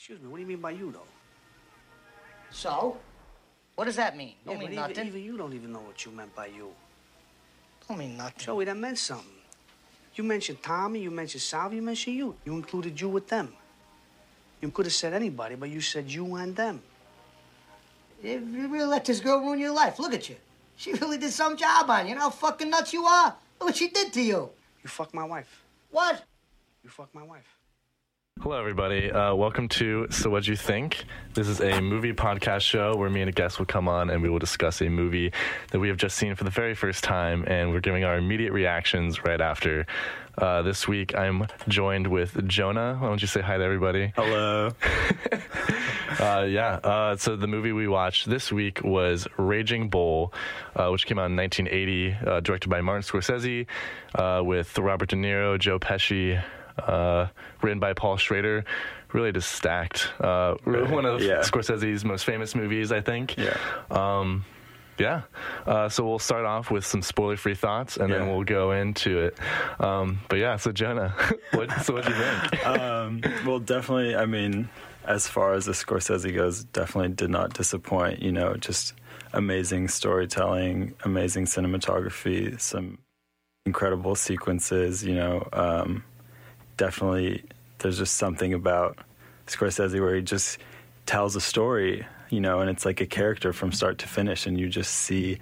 Excuse me, what do you mean by you, though? So? What does that mean? Yeah, Don't mean nothing. even, even you don't even know what you meant by you. Don't mean nothing. Joey, that meant something. You mentioned Tommy, you mentioned Salvi, you mentioned you. You included you with them. You could have said anybody, but you said you and them. You you really let this girl ruin your life. Look at you. She really did some job on you. You know how fucking nuts you are? Look what she did to you. You fucked my wife. What? You fucked my wife. Hello, everybody. Uh, welcome to So What'd You Think? This is a movie podcast show where me and a guest will come on and we will discuss a movie that we have just seen for the very first time, and we're giving our immediate reactions right after. Uh, this week, I'm joined with Jonah. Why don't you say hi to everybody? Hello. Uh, yeah. Uh, so the movie we watched this week was Raging Bull, uh, which came out in 1980, uh, directed by Martin Scorsese, uh, with Robert De Niro, Joe Pesci, uh, written by Paul Schrader. Really just stacked. Uh, one of Yeah. Scorsese's most famous movies, I think. Yeah. Um, yeah. Uh, so we'll start off with some spoiler-free thoughts, and then we'll go into it. Um, but yeah. So Jonah, what, so what do you think? um, well, definitely. I mean, as far as the Scorsese goes, definitely did not disappoint. You know, just amazing storytelling, amazing cinematography, some incredible sequences. You know, um, definitely. There's just something about Scorsese where he just tells a story. You know, and it's like a character from start to finish, and you just see.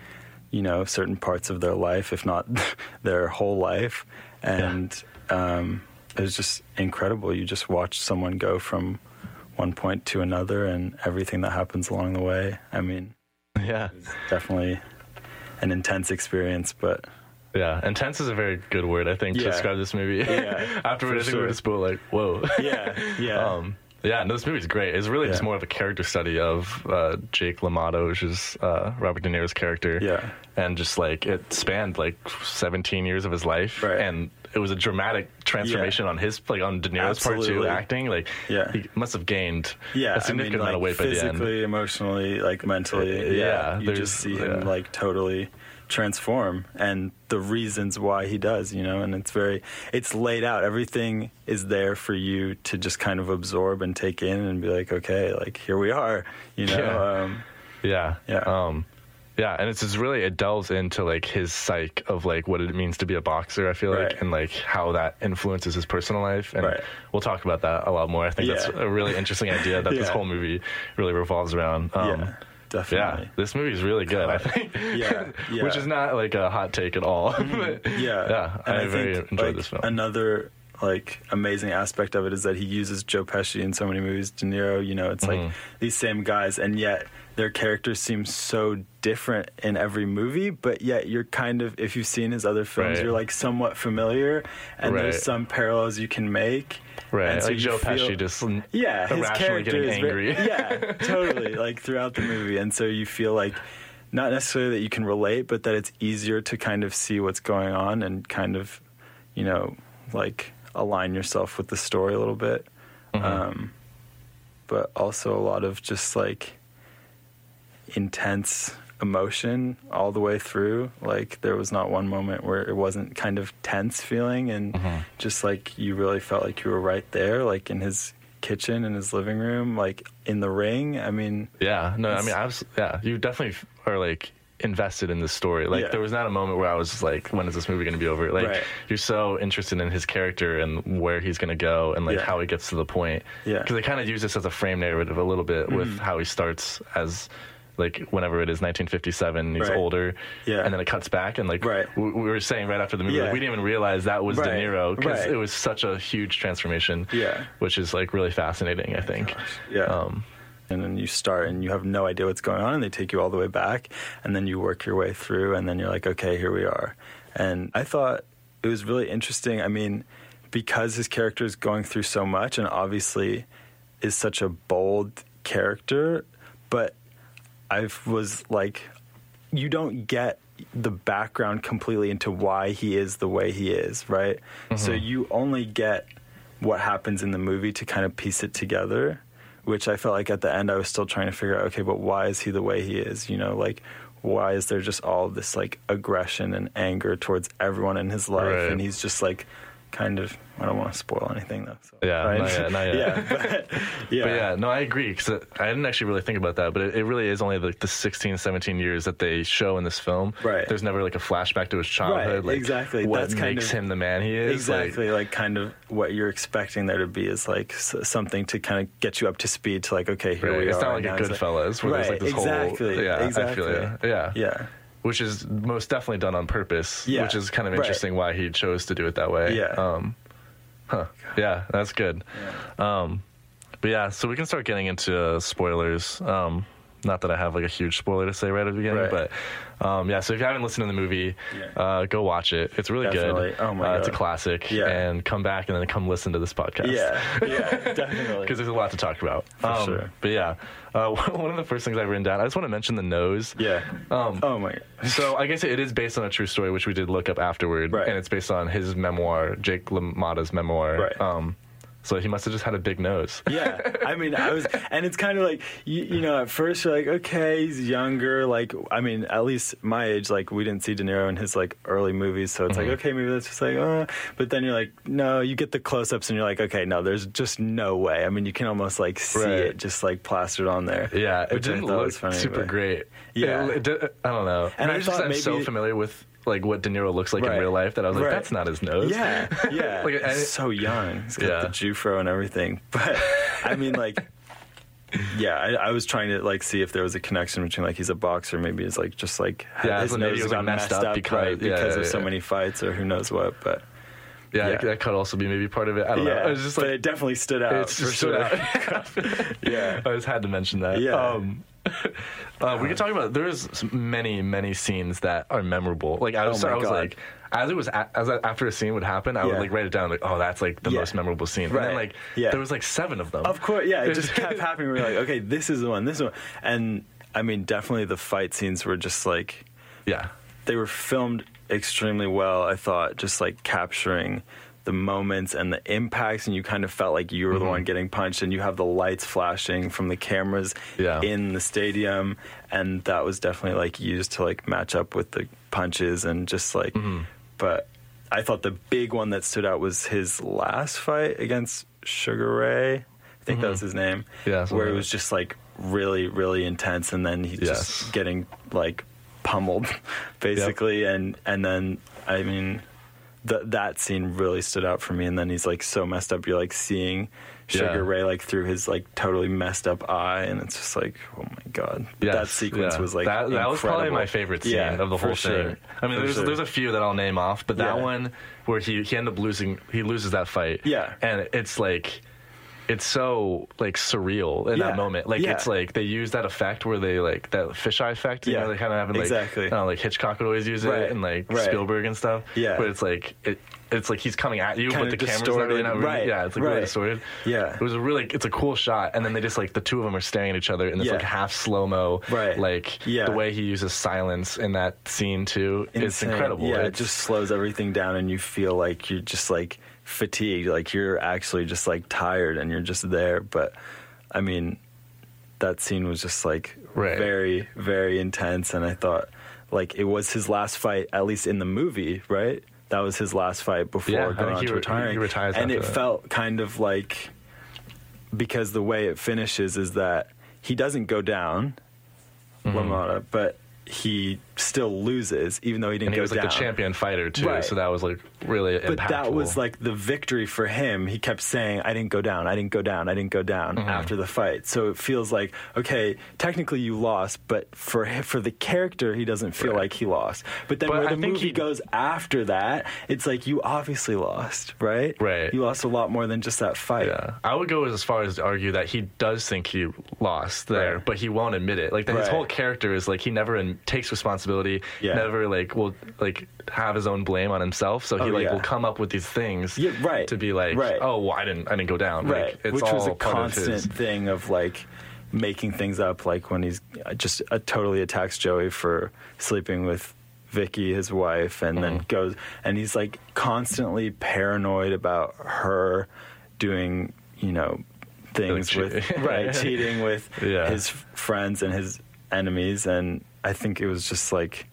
You know, certain parts of their life, if not their whole life, and um, it was just incredible. You just watch someone go from one point to another and everything that happens along the way. I mean, Yeah. it's definitely an intense experience, but Yeah, intense is a very good word, I think, to Yeah. describe this movie. Yeah, Afterward, for I think we were sure. just both like, whoa. yeah, yeah, um, yeah, no, this movie's great. It's really just more of a character study of uh, Jake LaMotta, which is uh, Robert De Niro's character. Yeah. And just like, it spanned like 17 years of his life. Right. And it was a dramatic transformation on his, like on De Niro's part too, acting. Like, Yeah. he must have gained yeah. a significant I mean, amount of weight by the end. physically, emotionally, like mentally. Uh, Yeah, yeah, you just see him yeah. like totally transform and the reasons why he does you know and it's very it's laid out everything is there for you to just kind of absorb and take in and be like okay like here we are you know Yeah. um Yeah. Yeah. Um, yeah, and it's just really it delves into like his psyche of like what it means to be a boxer. I feel Right. like, and like how that influences his personal life, and Right. we'll talk about that a lot more. I think that's a really interesting idea that this whole movie really revolves around. Um, yeah definitely Yeah, this movie is really good. I think. Yeah, yeah. Which is not like a hot take at all. but Yeah, yeah, And I, very think, enjoyed like, this film. Another like amazing aspect of it is that he uses Joe Pesci in so many movies. De Niro, you know, it's like Mhm. these same guys, and yet their characters seem so different in every movie. But yet you're kind of, if you've seen his other films, Right. you're like somewhat familiar, and Right. there's some parallels you can make. right, and so like Joe feel- Pesci just yeah, his character getting is very- yeah, totally. Like throughout the movie, and so you feel like not necessarily that you can relate, but that it's easier to kind of see what's going on and kind of, you know, like align yourself with the story a little bit. Mhm. Um, but also a lot of just like intense emotion all the way through. Like there was not one moment where it wasn't kind of tense feeling and Mhm. just like you really felt like you were right there, like in his kitchen, in his living room, like in the ring. I mean, Yeah, no, I mean, yeah, you definitely are like invested in the story. Like, Yeah. there was not a moment where I was like, when is this movie going to be over? Like, Right. you're so interested in his character and where he's going to go and like Yeah. how he gets to the point. Yeah. Because they kind of use this as a frame narrative a little bit with Mhm. how he starts as. Like whenever it is 1957, he's Right. older, Yeah. and then it cuts back, and like Right. we, we were saying right after the movie, like, we didn't even realize that was De Niro because Right. it was such a huge transformation, Yeah. which is like really fascinating. I think, yeah. um, and then you start and you have no idea what's going on and they take you all the way back and then you work your way through and then you're like okay here we are and i thought it was really interesting i mean because his character is going through so much and obviously is such a bold character but i was like you don't get the background completely into why he is the way he is right so mm-hmm. you only get what happens in the movie to kind of piece it together which I felt like at the end I was still trying to figure out okay, but why is he the way he is? You know, like why is there just all this like aggression and anger towards everyone in his life Right. and he's just like kind of. I don't want to spoil anything though. So, Yeah, right? not yet, not yet. yeah, but, yeah, But yeah, no, I agree because I didn't actually really think about that, but it, it really is only like the 16, 17 years that they show in this film. Right. There's never like a flashback to his childhood. like, exactly. What That's kind makes of- him the man he is. Exactly, like, kind of what you're expecting there to be is like something to kind of get you up to speed to like, okay, here Right, we it's are. not like a it's Goodfellas where there's like right, this exactly, whole yeah, exactly. I feel you. yeah, Yeah, which is most definitely done on purpose. Yeah, which is kind of right. interesting why he chose to do it that way. Yeah. um, huh? Yeah, that's good. Yeah. Um, but yeah, so we can start getting into spoilers. Um, not that I have like a huge spoiler to say right at the beginning, Right. but um, yeah. So if you haven't listened to the movie, Yeah. uh, go watch it. It's really Definitely. good. Oh my uh, It's a classic. Yeah. And come back and then come listen to this podcast. yeah, yeah, definitely. Because there's a lot to talk about. Um, sure. But yeah, uh, one of the first things I've written down, I just want to mention the nose. yeah. Um, oh my god. so I guess it is based on a true story, which we did look up afterward, Right. and it's based on his memoir, Jake LaMotta's memoir. Right. Um, so he must have just had a big nose. yeah i mean i was and it's kind of like you, you know at first you're like okay he's younger like i mean at least my age like we didn't see de niro in his like early movies so it's Mm-hmm. like okay maybe that's just like uh but then you're like no you get the close-ups and you're like okay no there's just no way i mean you can almost like see Right. it just like plastered on there Yeah, it which I didn't thought look was funny, super but- great. Yeah. It- it I don't know. And And I I just I'm so familiar with like what De Niro looks like Right. in real life that I was like, Right. that's not his nose. Yeah, yeah. Like, it- so young. He's got Yeah. the Jufro and everything. But I mean, like, yeah, I, I was trying to like see if there was a connection between like he's a boxer, maybe he's like just like Yeah, his nose was, like, got messed up because- right, yeah, because yeah, of so many fights or who knows what. But yeah, Yeah. That, could also be maybe part of it. I don't know. yeah, It was just but it definitely stood out. just stood sure. out. yeah, I just had to mention that. Yeah. Um, uh, we could talk about. There's many, many scenes that are memorable. Like I was, Oh I was God. like, as it was, a- as I- after a scene would happen, I would like write it down. Like, oh, that's like the Yeah. most memorable scene. And then Right. like, Yeah. there was like seven of them. Of course, yeah. It just kept happening. We are like, okay, this is the one, this one, and I mean, definitely the fight scenes were just like yeah, they were filmed extremely well. I thought just like capturing the moments and the impacts, and you kind of felt like you were the Mm-hmm. one getting punched, and you have the lights flashing from the cameras Yeah. in the stadium, and that was definitely like used to like match up with the punches and just like. Mm-hmm. But I thought the big one that stood out was his last fight against Sugar Ray. I think that was his name. Mm-hmm. Yeah, where it was just like really, really intense, and then he's Yes. just getting like pummeled, basically, and and then I mean, th- that scene really stood out for me. And then he's like so messed up. You're like seeing Sugar Yeah. Ray like through his like totally messed up eye, and it's just like, oh my god, that sequence yeah. was like that. That was probably my favorite scene Yeah, of the whole sure. thing. I mean, For there's sure. there's a few that I'll name off, but that one where he he ended up losing, he loses that fight. Yeah. and it's like. It's so like surreal in Yeah. that moment. Like Yeah. it's like they use that effect where they like that fisheye effect. You Yeah. know, they kind of have it like Exactly. Know, like Hitchcock would always use it, Right. and like Right. Spielberg and stuff. Yeah. but it's like it. It's like he's coming at you, Kinda but the camera's not really not really, Right. Yeah, it's like really distorted. Yeah. it was a really. It's a cool shot, and then they just like the two of them are staring at each other in this Yeah. like half slow mo. Right. Like Yeah. the way he uses silence in that scene too is Insane. incredible. Yeah, it just slows everything down, and you feel like you're just like fatigued, like you're actually just like tired, and you're just there. But I mean, that scene was just like Right. very, very intense, and I thought like it was his last fight, at least in the movie, right? That was his last fight before Yeah, going on he to re- retiring, he retires and it that. felt kind of like because the way it finishes is that he doesn't go down, Mm-hmm. Lamotta, but he still loses, even though he didn't and he was like the champion fighter too, Right. so that was like really But impactful. that was like the victory for him. He kept saying, I didn't go down, I didn't go down, I didn't go down Mm-hmm. after the fight. So it feels like, okay, technically you lost, but for for the character, he doesn't feel Right. like he lost. But then But where I the think movie he- goes after that, it's like you obviously lost, right? Right. You lost a lot more than just that fight. Yeah, I would go as far as to argue that he does think he lost there, Right. but he won't admit it. Like that his whole character is like he never in, takes responsibility, Yeah. never like will like have his own blame on himself. So he Oh, like yeah. will come up with these things, Yeah, right. to be like, Right. oh, well, I didn't, I didn't go down, right Like, it's which all was a part of constant thing of like making things up like when he's uh, just uh, totally attacks joey for sleeping with vicky his wife and then Mm-hmm. goes and he's like constantly paranoid about her doing you know things Like with right cheating with Yeah. his friends and his enemies and i think it was just like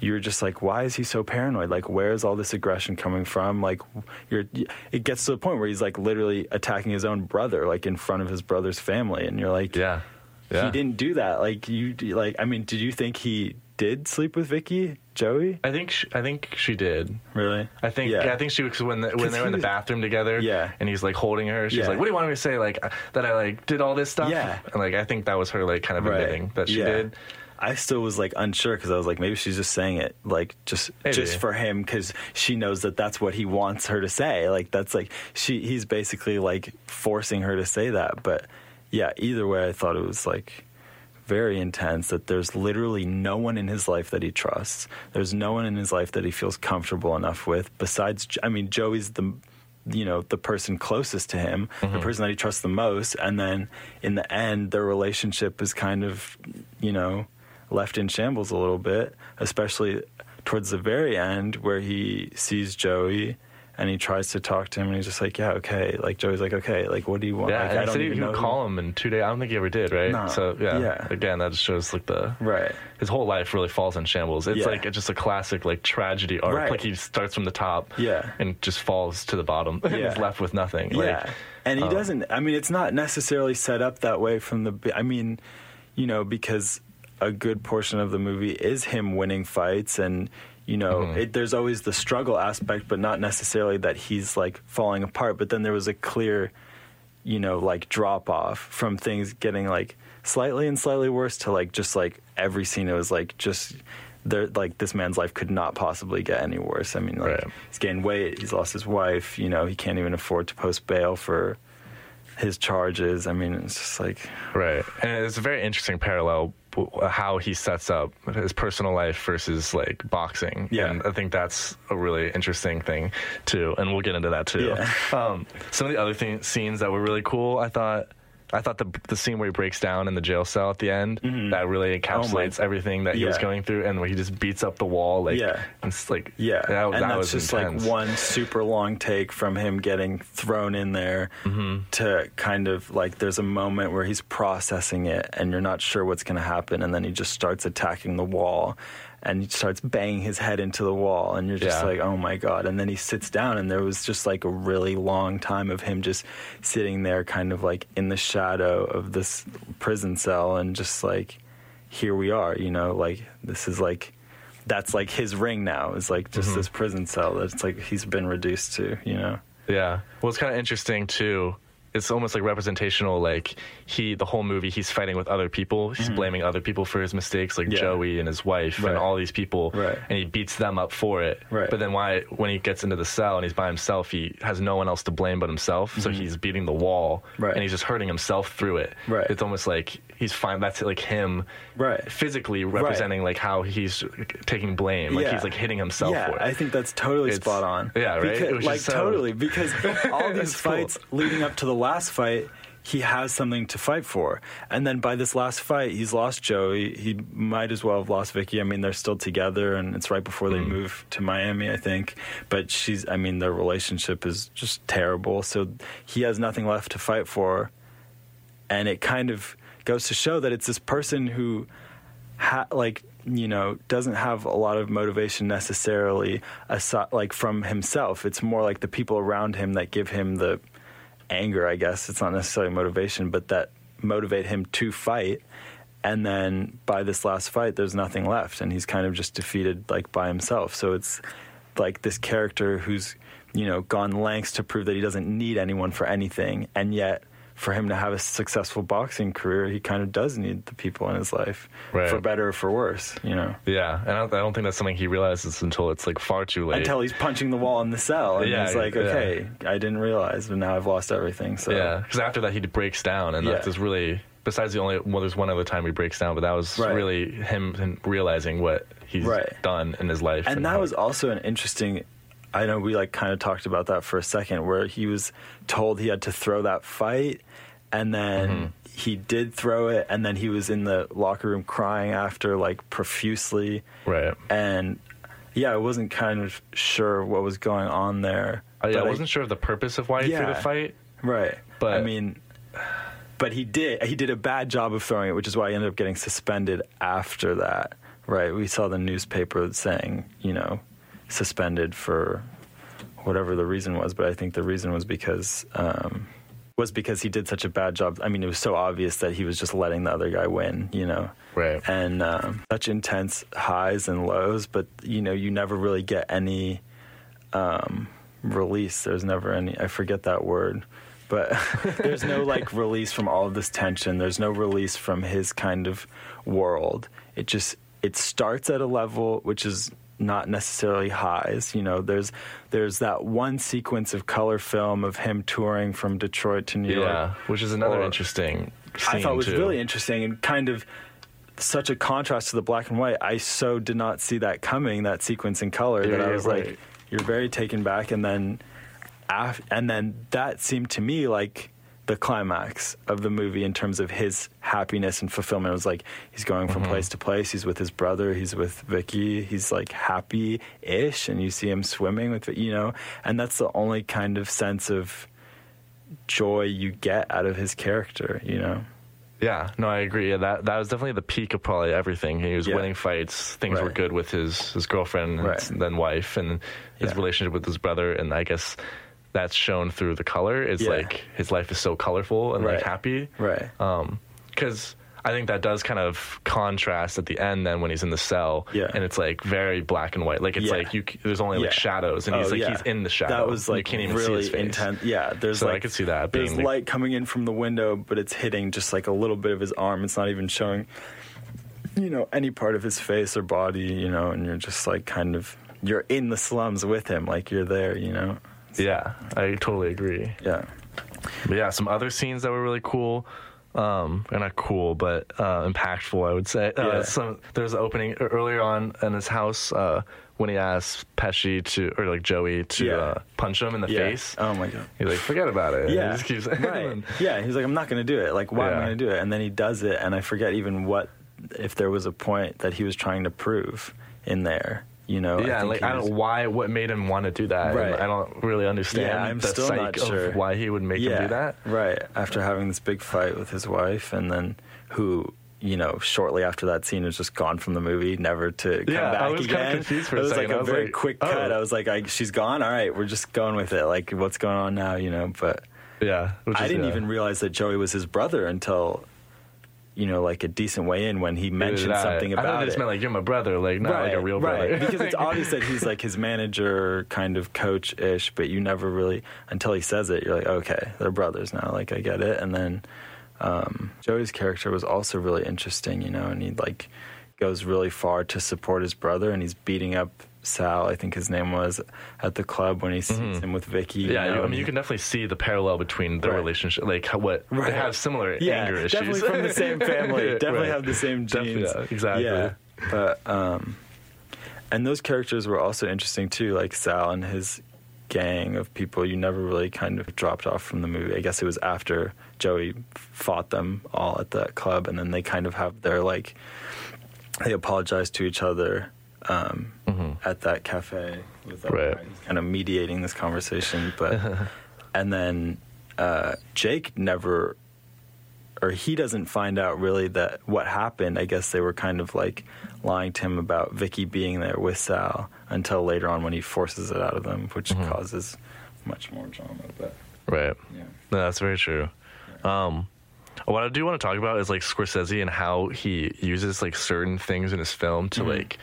you're just like, why is he so paranoid? Like, where's all this aggression coming from? Like, you're. It gets to the point where he's like literally attacking his own brother, like in front of his brother's family, and you're like, Yeah. Yeah. he didn't do that. Like you, like I mean, did you think he did sleep with Vicky, Joey? I think sh I think she did. Really? I think Yeah. I think she was when the, when they were in the bathroom together. Yeah. and he's like holding her. She's Yeah. like, "What do you want me to say? Like uh, that I like did all this stuff." Yeah. and like I think that was her like kind of admitting that she Yeah. did. I still was like unsure because I was like, maybe she's just saying it like just Maybe. just for him because she knows that that's what he wants her to say. Like that's like she he's basically like forcing her to say that. But yeah, either way, I thought it was like very intense that there's literally no one in his life that he trusts. There's no one in his life that he feels comfortable enough with besides I mean Joey's the you know the person closest to him, the mm-hmm. person that he trusts the most and then in the end their relationship is kind of you know left in shambles a little bit, especially towards the very end where he sees Joey and he tries to talk to him and he's just like, Yeah, okay. Like Joey's like, Okay, like what do you want? Yeah, like, and I don't said even he would call him in two days. I don't think he ever did, right? No. So yeah, Yeah. again, that just shows like the Right. his whole life really falls in shambles. It's Yeah. like it's just a classic like tragedy arc. Right. Like he starts from the top, Yeah. and just falls to the bottom. and Yeah. is left with nothing. Like, yeah, and he um, doesn't. I mean, it's not necessarily set up that way from the. I mean, you know, because a good portion of the movie is him winning fights, and you know, Mm-hmm. it, there's always the struggle aspect, but not necessarily that he's like falling apart. But then there was a clear, you know, like drop off from things getting like slightly and slightly worse to like just like every scene. It was like just. There, like this man's life could not possibly get any worse. I mean, like Right. he's gained weight, he's lost his wife. You know, he can't even afford to post bail for his charges. I mean, it's just like Right. And it's a very interesting parallel how he sets up his personal life versus like boxing. Yeah. And I think that's a really interesting thing too. And we'll get into that too. Yeah. Um, some of the other thing, scenes that were really cool, I thought. I thought the the scene where he breaks down in the jail cell at the end that really encapsulates everything that he was Mm-hmm. Oh Yeah. going through, and where he just beats up the wall, like Yeah. it's like yeah, that, and that that's was just intense. like one super long take from him getting thrown in there to kind of like there's a moment where he's processing it, and you're not sure what's going to happen, and then he just starts attacking the wall. And he starts banging his head into the wall, and you're just Yeah. like, "Oh my god!" And then he sits down, and there was just like a really long time of him just sitting there, kind of like in the shadow of this prison cell, and just like, here we are, you know, like this is like that's like his ring now is like just mm-hmm. this prison cell that's like he's been reduced to, you know. Yeah. Well, it's kind of interesting too. It's almost like representational. Like he, the whole movie, he's fighting with other people. He's blaming other people for his mistakes, like Mm-hmm. Yeah. Joey and his wife Right. and all these people. Right. And he beats them up for it. Right. But then why, when he gets into the cell and he's by himself, he has no one else to blame but himself. So he's beating the wall. Mm-hmm. Right. And he's just hurting himself through it. Right. It's almost like he's fine. That's like him. Right. Physically representing like how he's taking blame. Like Yeah. he's like hitting himself yeah, for it. I think that's totally It's- spot on. yeah, right? Because, like so- totally because all these It's cool. fights leading up to the last fight, he has something to fight for, and then by this last fight, he's lost Joey. He might as well have lost Vicky. I mean, they're still together, and it's right before they hmm. move to Miami, I think. But she's, I mean, their relationship is just terrible. So he has nothing left to fight for, and it kind of goes to show that it's this person who ha- like you know doesn't have a lot of motivation necessarily aside, like from himself it's more like the people around him that give him the anger i guess. It's not necessarily motivation but that motivate him to fight. And then by this last fight there's nothing left. And he's kind of just defeated like by himself. So it's like this character who's you know gone lengths to prove that he doesn't need anyone for anything. And yet for him to have a successful boxing career he kind of does need the people in his life Right. for better or for worse you know Yeah, and I don't, I don't think that's something he realizes until it's like far too late. until he's punching the wall in the cell and Yeah, he's like yeah. okay i didn't realize but now i've lost everything so yeah, because after that he breaks down, and Yeah. that's just really. Besides the only well, there's one other time he breaks down, but that was Right. really him, him realizing what he's Right. done in his life, and that how- was also an interesting i know we like kind of talked about that for a second where he was told he had to throw that fight and then Mm-hmm. he did throw it and then he was in the locker room crying after like profusely right. and yeah i wasn't kind of sure what was going on there Uh, yeah, I wasn't sure of the purpose of why he threw the fight. Right. But- I mean, but he did. He did a bad job of throwing it, which is why he ended up getting suspended after that. right. We saw the newspaper saying, you know, suspended for whatever the reason was, but I think the reason was because um, was because he did such a bad job. I mean, it was so obvious that he was just letting the other guy win, you know. Right. And um, such intense highs and lows, but you know, you never really get any um, release. There's never any. I forget that word. But there's no like release from all of this tension. There's no release from his kind of world. It just it starts at a level which is not necessarily highs. You know, there's there's that one sequence of color film of him touring from Detroit to New Yeah, York. which is another Or- interesting. Scene I thought was too. really interesting and kind of such a contrast to the black and white. I so did not see that coming. That sequence in color Yeah, that I was right. like, you're very taken back, and then, af- and then that seemed to me like the climax of the movie in terms of his happiness and fulfillment. It was like he's going from Mm-hmm. place to place. He's with his brother. He's with Vicky. He's like happy-ish, and you see him swimming with you know, and that's the only kind of sense of joy you get out of his character. You know. Yeah, no, I agree. Yeah, that that was definitely the peak of probably everything. He was Yeah. winning fights. Things were good with his his girlfriend and then wife, and his Yeah. relationship with his brother. And I guess that's shown through the color. It's Yeah. like his life is so colorful and like happy. Right. Um, because I think that does kind of contrast at the end. Then when he's in the cell, Yeah. and it's like very black and white. Like it's Yeah. like you. There's only like shadows, and he's Oh, like yeah. he's in the shadow. That was like you can't even see really his face. intense. Yeah, there's So I like could see that There's light coming in from the window, but it's hitting just like a little bit of his arm. It's not even showing, you know, any part of his face or body. You know, and you're just like kind of you're in the slums with him, like you're there. You know. Yeah, I totally agree. Yeah. But yeah, some other scenes that were really cool. Um, or not cool, but uh, impactful, I would say. Uh, Yeah. some there's an opening earlier on in his house uh, when he asks Pesci to, or like Joey to Yeah. uh, punch him in the yeah. face. Oh my god. He's like, forget about it. Yeah. He just keeps right. Yeah. He's like, I'm not going to do it. Like, why am I going to do it? And then he does it, and I forget even what if there was a point that he was trying to prove in there. You know. Yeah, think like I don't why, what made him want to do that. Right. I don't really understand Yeah, I'm the still not of sure. why he would make him do that. Right. After having this big fight with his wife, and then who, you know, shortly after that scene was just gone from the movie, never to come Yeah, I back was kinda again. confused for a it was second. like a was very like, quick oh. cut. I was like, I, she's gone. All right, we're just going with it. Like, what's going on now? You know, but Yeah. I didn't yeah. even realize that Joey was his brother until. You know, like a decent way in when he mentioned something about it. I thought they just it. meant like you're my brother, like not like a real brother. Right, because it's obvious that he's like his manager, kind of coach ish, but you never really, until he says it, you're like, okay, they're brothers now. Like, I get it. And then um, Joey's character was also really interesting, you know, and he like goes really far to support his brother, and he's beating up Sal, I think his name was, at the club when he sees him with Vicky. you Mm-hmm. Yeah, know, you, I mean, you can definitely see the parallel between their Right. relationship, like how, what Right. they have similar yeah, anger issues. definitely from the same family. definitely Right. have the same genes. yeah, exactly. Yeah, but um, and those characters were also interesting too, like Sal and his gang of people you never really kind of dropped off from the movie. I guess it was after Joey fought them all at that club, and then they kind of have their like they apologize to each other um, at that cafe with that Right. guy kind of mediating this conversation, but and then uh, Jake never or he doesn't find out really that what happened. I guess they were kind of like lying to him about Vicky being there with Sal until later on when he forces it out of them, which causes much more drama. But Right. yeah, No, that's very true. Um, what I do want to talk about is like Scorsese and how he uses like certain things in his film to like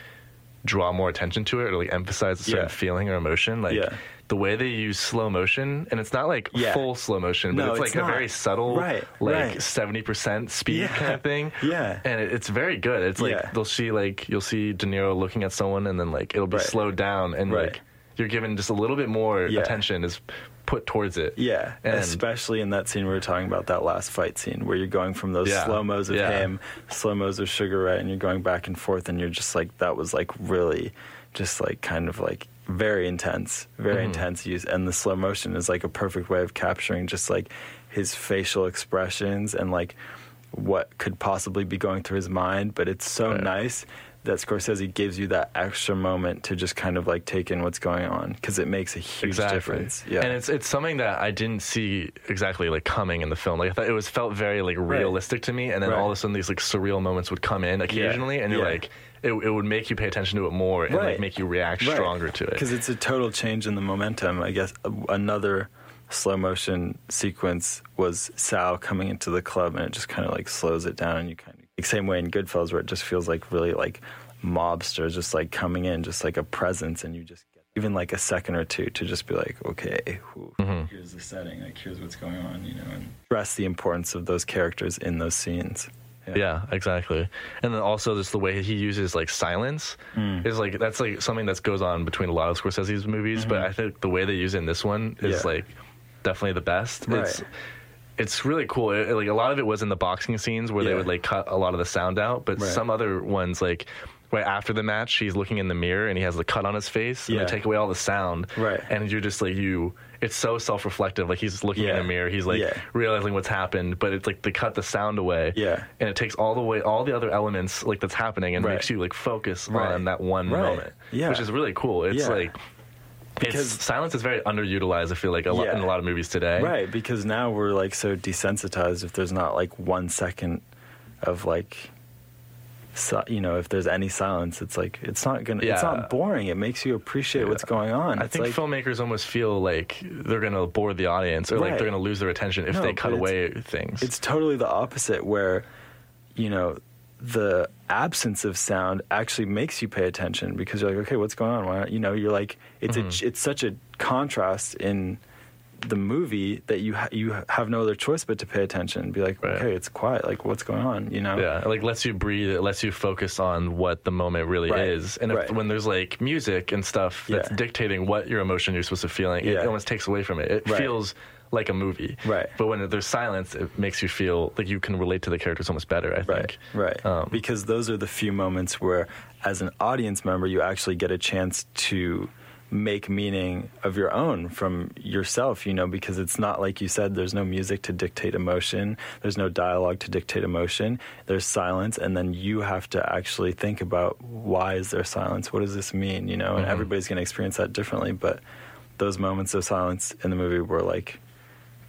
draw more attention to it or like emphasize a certain. Yeah. feeling or emotion. Like Yeah. the way they use slow motion, and it's not like Yeah. full slow motion, but No, it's like a very subtle, Right, like right. seventy percent speed kind of thing. Yeah. and it, it's very good. It's like they'll see like you'll see De Niro looking at someone, and then like it'll be Right. slowed down, and Right. like you're given just a little bit more attention is put towards it. yeah. And- Especially in that scene we were talking about, that last fight scene where you're going from those Yeah. slow mos of Yeah. him, slow mos of Sugar Ray, and you're going back and forth, and you're just like that was like really, just like kind of like very intense, very Mm-hmm. intense use, and the slow motion is like a perfect way of capturing just like his facial expressions and like what could possibly be going through his mind. But it's so Right. nice that Scorsese gives you that extra moment to just kind of like take in what's going on because it makes a huge difference. Yeah, And it's it's something that I didn't see exactly like coming in the film. Like I thought it was felt very like realistic to me, and then Right. all of a sudden these like surreal moments would come in occasionally, and you're Yeah. like, it, it would make you pay attention to it more and like make you react stronger to it. because it's a total change in the momentum. I guess uh, another slow motion sequence was Sal coming into the club, and it just kind of like slows it down, and you kind same way in Goodfellas, where it just feels like really like mobsters just like coming in, just like a presence, and you just get even like a second or two to just be like, okay, who, here's the setting, like here's what's going on, you know, and stress the importance of those characters in those scenes. Yeah, exactly. And then also just the way he uses like silence Mm. is like that's like something that goes on between a lot of Scorsese's movies, but I think the way they use it in this one is Mm-hmm. Yeah. like definitely the best. Right. it's really cool. It- like a lot of it was in the boxing scenes where they would like cut a lot of the sound out, but Right. some other ones like right after the match, he's looking in the mirror and he has the cut on his face, and Yeah. they take away all the sound, Right. And you're just like you. It's so self-reflective. Like he's looking in the mirror, he's like Yeah. realizing what's happened, but it's like they cut the sound away, Yeah. and it takes all the way all the other elements like that's happening and Right. makes you like focus Right. on that one moment, Yeah. which is really cool. It's Yeah. like. Because Because- silence is very underutilized. I feel like a lot Yeah. in a lot of movies today. Right, because now we're like so desensitized if there's not like one second of like, si- you know, if there's any silence, it's like it's not gonna, Yeah. it's not boring. It makes you appreciate what's going on. I It's think like, filmmakers almost feel like they're gonna bore the audience or like they're gonna lose their attention if No, they cut away things. it's totally the opposite where, you know, the absence of sound actually makes you pay attention because you're like, okay, what's going on? Why not? You know, you're like, it's Mm-hmm. a, it's such a contrast in the movie that you ha- you have no other choice but to pay attention be like, Right. okay, it's quiet. Like, what's going on? You know? yeah, it like lets you breathe. It lets you focus on what the moment really Right. is. And if, Right. when there's like music and stuff that's Yeah. dictating what your emotion you're supposed to feeling, it Yeah. almost takes away from it. It feels like a movie. Right. But when there's silence, it makes you feel like you can relate to the characters almost better. I think. right. Um, because those are the few moments where, as an audience member, you actually get a chance to make meaning of your own from yourself, you know, because it's not like you said, there's no music to dictate emotion, there's no dialogue to dictate emotion, there's silence, and then you have to actually think about why is there silence? What does this mean? You know, and everybody's going to experience that differently, but those moments of silence in the movie were like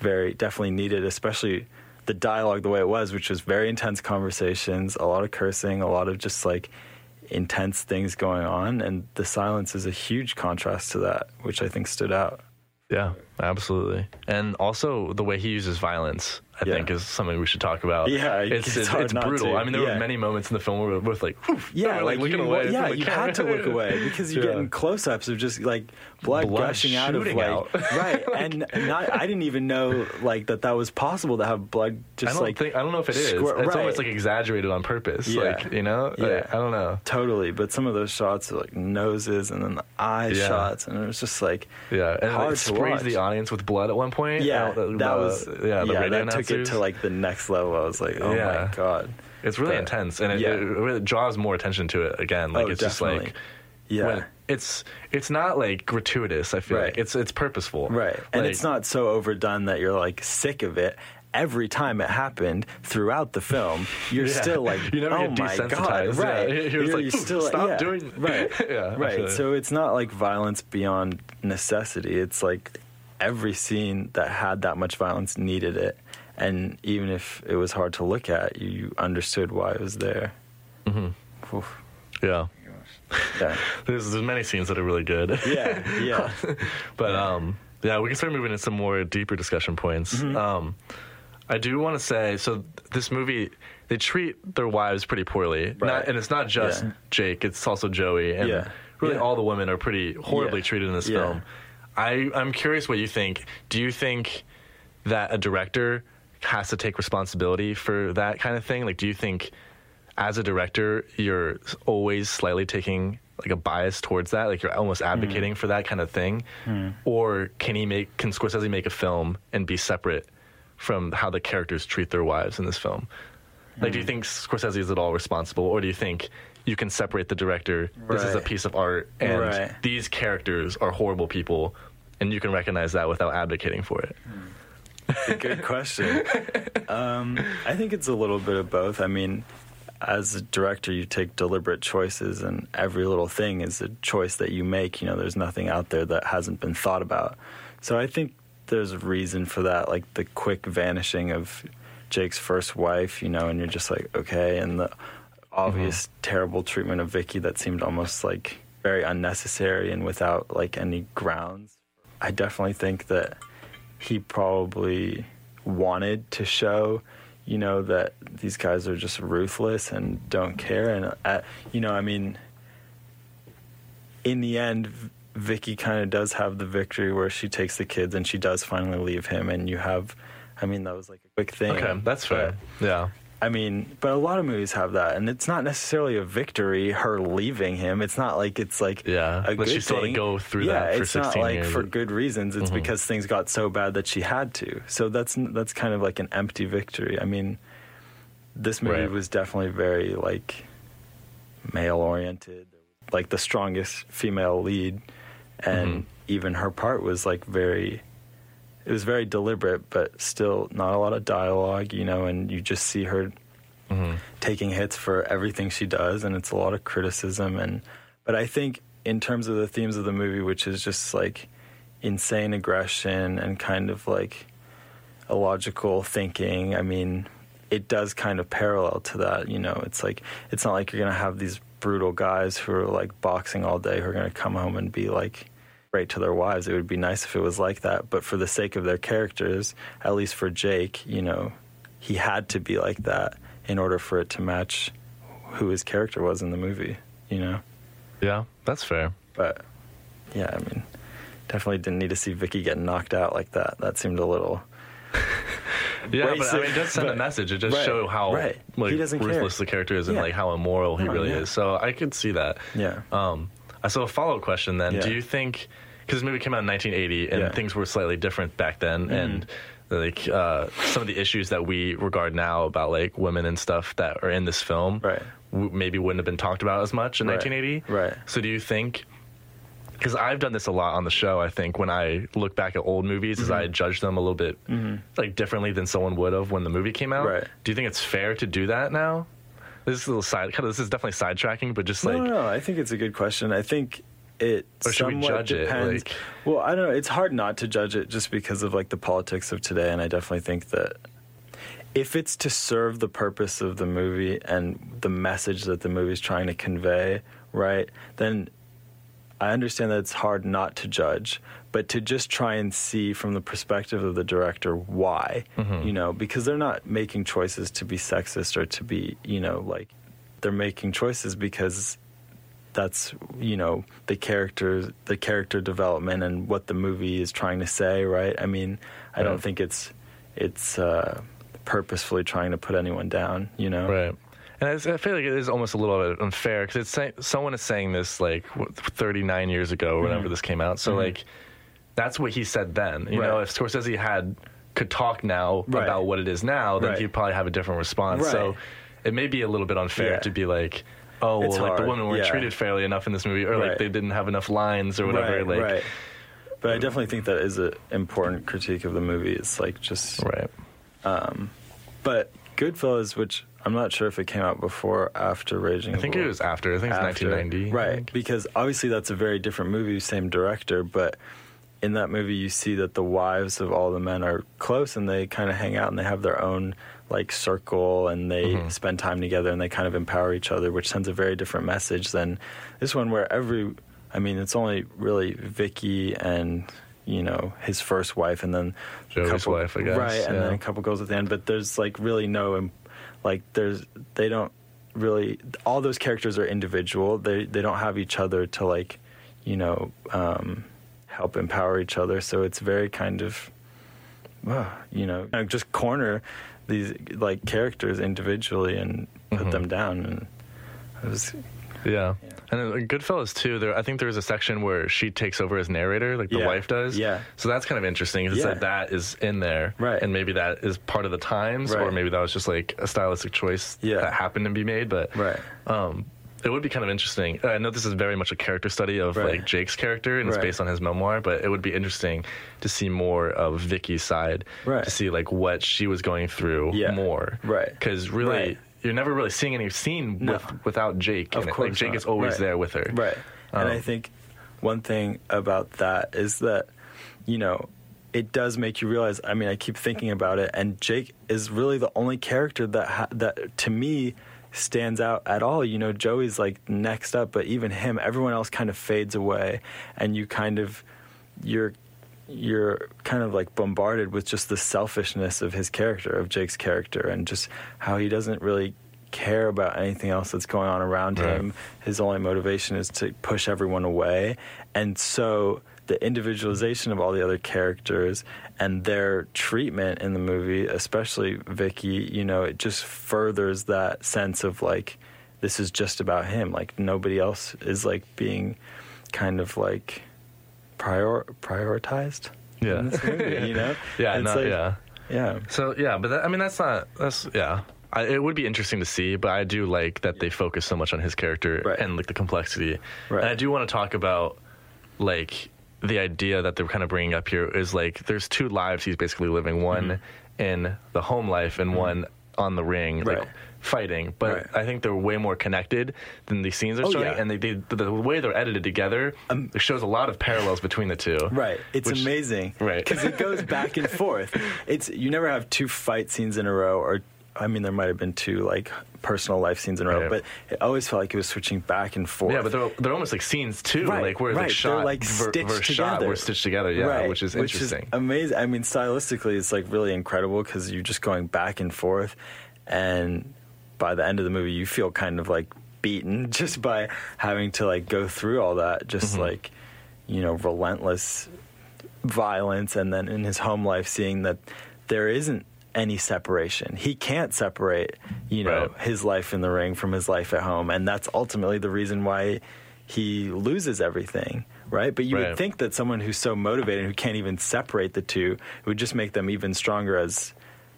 very definitely needed, especially the dialogue the way it was, which was very intense conversations, a lot of cursing, a lot of just like intense things going on, and the silence is a huge contrast to that, which I think stood out. Yeah, absolutely. And also the way he uses violence, I Yeah. think, is something we should talk about. Yeah, it's it's it's, it's brutal. to. I mean, there were many moments in the film where we're both like, Yeah, like, looking you, away. Yeah, you camera. had to look away because you're Yeah. getting close-ups of just like blood, Blood gushing out of like out. right, and not. I didn't even know like that that was possible to have blood I just don't like think I don't know if it is. squirt- it's right. almost like exaggerated on purpose. Yeah. Like you know, Yeah. Like, I don't know. totally. But some of those shots are like noses and then the eye Yeah. shots, and it was just like Yeah, and hard it to sprays the audience with blood at one point. Yeah, that was yeah. The radio that took it to like the next level. I was like, oh Yeah. my god, It's really but- intense, and it, yeah. it really draws more attention to it again. Like Oh, it's just like yeah, it's it's not like gratuitous. I feel Right. like it's it's purposeful. right. And it's not so overdone that you're like sick of it. Every time it happened throughout the film, you're Yeah. still like, You oh my god, desensitized. Yeah. right? You're You're- like, still "Stop yeah. doing-" right, Yeah, right. So it's not like violence beyond necessity. It's like every scene that had that much violence needed it, and even if it was hard to look at, you understood why it was there. Mm-hmm. yeah. Yeah. There's there's many scenes that are really good. Yeah, yeah. But um, yeah, we can start moving into some more deeper discussion points. Mm-hmm. Um, I do want to say, so this movie, they treat their wives pretty poorly, Right. not, and it's not just Yeah. Jake; it's also Joey, and Yeah. really Yeah. all the women are pretty horribly Yeah. treated in this Yeah. film. I I'm curious what you think. Do you think that a director has to take responsibility for that kind of thing? Like, do you think as a director you're always slightly taking like a bias towards that? Like you're almost hmm. advocating for that kind of thing? Hmm. Or can he make can scorsese make a film and be separate from how the characters treat their wives in this film? Like do you hmm. think scorsese is at all responsible or do you think you can separate the director? This is a piece of art and Right. these characters are horrible people and you can recognize that without advocating for it Good question. Um, I think it's a little bit of both. I mean, as a director, you take deliberate choices, and every little thing is a choice that you make. You know, there's nothing out there that hasn't been thought about. So I think there's a reason for that, like the quick vanishing of Jake's first wife. You know, and you're just like, okay, and the obvious terrible treatment of Vicky that seemed almost like very unnecessary and without like any grounds. I definitely think that he probably wanted to show, you know, that these guys are just ruthless and don't care. And uh, you know, I mean, in the end, Vicky kind of does have the victory where she takes the kids and she does finally leave him, and you have. I mean, that was like a quick thing. Okay, that's fair. But, Yeah. I mean, but a lot of movies have that, and it's not necessarily a victory. Her leaving him, it's not like it's like Yeah, a that good she still had to go through yeah, that for it's not 16 like years. Mm-hmm. for good reasons. It's because things got so bad that she had to. So that's that's kind of like an empty victory. I mean, this movie Right. was definitely very like male oriented, like the strongest female lead, and Mm-hmm. even her part was like very it was very deliberate, but still not a lot of dialogue, you know, and you just see her Mm-hmm. taking hits for everything she does, and it's a lot of criticism. And but I think in terms of the themes of the movie, which is just like insane aggression and kind of like illogical thinking, I mean, it does kind of parallel to that. You know, it's like it's not like you're gonna have these brutal guys who are like boxing all day who are gonna come home and be like great to their wives. It would be nice if it was like that, but for the sake of their characters, at least for Jake, you know, he had to be like that in order for it to match who his character was in the movie, you know? Yeah, that's fair. But yeah, I mean, definitely didn't need to see Vicky get knocked out like that. That seemed a little Yeah, but I mean, it does send a message. It does right, show how right. like doesn't care. ruthless the character is and Yeah. like how immoral he No, really yeah. is. So I could see that. yeah. Um, so a follow up question then: Yeah. Do you think because this movie came out in 1980 and Yeah. Mm-hmm. things were slightly different back then, and like uh, some of the issues that we regard now about like women and stuff that are in this film, Right. w- maybe wouldn't have been talked about as much in Right. 1980. Right. So do you think? Because I've done this a lot on the show. I think when I look back at old movies, Mm-hmm. is I judge them a little bit like differently than someone would have when the movie came out. Right. Do you think it's fair to do that now? This is a little side. Kind of. This is definitely sidetracking, but just like no, no, no, I think it's a good question. I think it Or should we somewhat judge it, depends. like- Well, I don't know. It's hard not to judge it just because of like the politics of today, and I definitely think that if it's to serve the purpose of the movie and the message that the movie's trying to convey, right? Then I understand that it's hard not to judge, but to just try and see from the perspective of the director why, mm-hmm. you know, because they're not making choices to be sexist or to be, you know, like they're making choices because that's you know the character the character development and what the movie is trying to say right i mean i Right. don't think it's it's uh purposefully trying to put anyone down you know Right. And I feel like it is almost a little bit unfair because it's say, someone is saying this like 39 years ago, whenever Mm-hmm. this came out. So like, that's what he said then. You know, if Scorsese had could talk now Right. about what it is now, then Right. he'd probably have a different response. So it may be a little bit unfair Yeah. to be like, oh, well, like the women weren't yeah. treated fairly enough in this movie, or like they didn't have enough lines or whatever. right, like, right but i definitely think that is an important critique of the movie it's like just right. Um, but goodfellas which i'm not sure if it came out before or after raging I think Bull. it was after. I think it's after. 1990. Right. Because obviously that's a very different movie, same director, but in that movie you see that the wives of all the men are close and they kind of hang out and they have their own like circle and they Mm-hmm. spend time together and they kind of empower each other, which sends a very different message than this one where every I mean it's only really Vicky and you know his first wife and then Joey's couple, wife, I guess, right and then a couple girls at the end but there's like really no like there's they don't really all those characters are individual. They they don't have each other to like you know um help empower each other. So it's very kind of uh, you know just corner these like characters individually and put Mm-hmm. them down and it was Yeah. And then Goodfellas too. There, I think there was a section where she takes over as narrator, like the Yeah. wife does. Yeah. So that's kind of interesting. It's Yeah. like that is in there, Right. And maybe that is part of the times, or maybe that was just like a stylistic choice Yeah. that happened to be made. But Right. um, it would be kind of interesting. I know this is very much a character study of Right. like Jake's character, and it's based on his memoir. But it would be interesting to see more of Vicky's side, Right. to see like what she was going through Yeah. more, Right. Because really. Right. You're never really seeing any scene No. with, without Jake. Of course like Jake not. is always Right. there with her. Right. and Um, I think one thing about that is that, you know, it does make you realize. I mean, I keep thinking about it, and Jake is really the only character that ha- that to me stands out at all. You know, Joey's like next up, but even him, everyone else kind of fades away, and you kind of you're you're kind of like bombarded with just the selfishness of his character, of Jake's character, and just how he doesn't really care about anything else that's going on around Right. him. His only motivation is to push everyone away. And so the individualization of all the other characters and their treatment in the movie, especially Vickie, you know, it just furthers that sense of like this is just about him. Like nobody else is like being kind of like prior prioritized Yeah. in this movie, you know? Yeah, no, like- yeah. Yeah. So yeah, but that, I mean that's not that's yeah. I, it would be interesting to see, but I do like that they focus so much on his character Right. and like the complexity. Right. And I do want to talk about like the idea that they're kind of bringing up here is like there's two lives he's basically living, one in the home life and one on the ring, Mm-hmm. Right. like fighting. But Right. I think they're way more connected than these scenes are Oh, showing, yeah. Um, and they, they the way they're edited together it shows a lot of parallels between the two. Right. It's Which- amazing. Right. Because it goes back and forth. It's you never have two fight scenes in a row or I mean there might have been two like personal life scenes in a row, Right. but it always felt like it was switching back and forth. Yeah, but they're, they're almost like scenes too, Right, like where right. like They're, shot, like, ver- stitched versus shot, were stitched together, yeah, Right, which is interesting. amazing. I mean, stylistically, it's like really incredible because you're just going back and forth, and by the end of the movie, you feel kind of like beaten just by having to like go through all that, just Mm-hmm. like you know, relentless violence, and then in his home life, seeing that there isn't any separation. He can't separate, you know, Right. his life in the ring from his life at home, and that's ultimately the reason why he loses everything, right? But you Right. would think that someone who's so motivated who can't even separate the two would just make them even stronger as,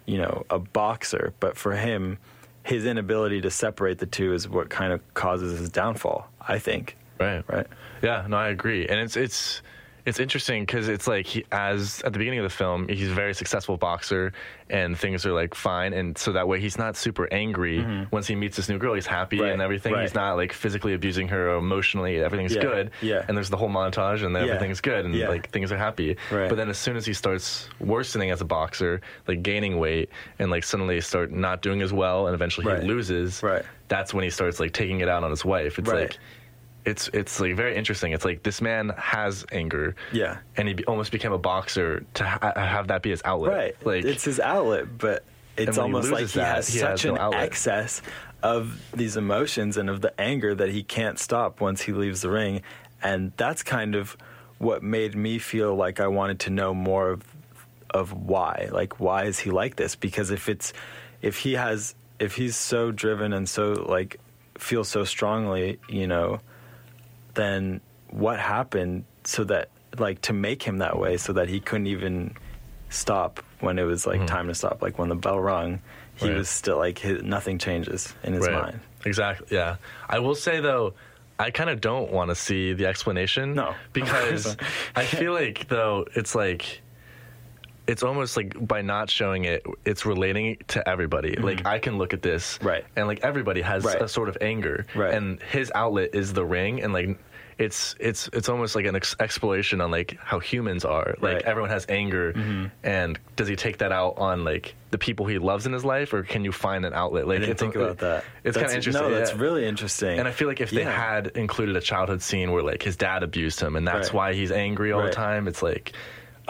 you know, a boxer. But for him, his inability to separate the two is what kind of causes his downfall. I think. Right. Right. Yeah, no, I agree, and it's it's it's interesting because it's like he, as at the beginning of the film, he's a very successful boxer, and things are like fine, and so that way he's not super angry once he meets this new girl. He's happy Mm-hmm. Right, and everything. right. He's not like physically abusing her or emotionally. Everything's Yeah, good. yeah. And there's the whole montage, and then Yeah, everything's good, and yeah. like things are happy. Right. But then as soon as he starts worsening as a boxer, like gaining weight, and like suddenly start not doing as well, and eventually he loses. Right. That's when he starts like taking it out on his wife. It's Right. like it's it's like very interesting. It's like this man has anger, Yeah. and he be, almost became a boxer to ha- uh, have that be his outlet. Right. Like it's his outlet, but it's when he almost like he that, has he such has an excess of these emotions and of the anger that he can't stop once he leaves the ring. And that's kind of what made me feel like I wanted to know more of of why. Like why is he like this? Because if it's if he has if he's so driven and so like feels so strongly, you know, then what happened so that like to make him that way so that he couldn't even stop when it was like time to stop like when the bell rung he Mm-hmm. Right. was still like his, nothing changes in his Right. mind Exactly. Yeah. I will say though, I kind of don't want to see the explanation. No. because I feel like though it's like. It's almost like by not showing it, it's relating to everybody. Like I can look at this, Mm-hmm. Right. and like everybody has Right. a sort of anger, Right. and his outlet is the ring, and like it's it's it's almost like an ex- exploration on like how humans are. Like Right. Mm-hmm. everyone has anger, and does he take that out on like the people he loves in his life, or can you find an outlet? Like I didn't think about that. It's kind of interesting. No, that's yeah. really interesting. And I feel like if they Yeah. had included a childhood scene where like his dad abused him and that's Right. why he's angry all Right. the time, it's like,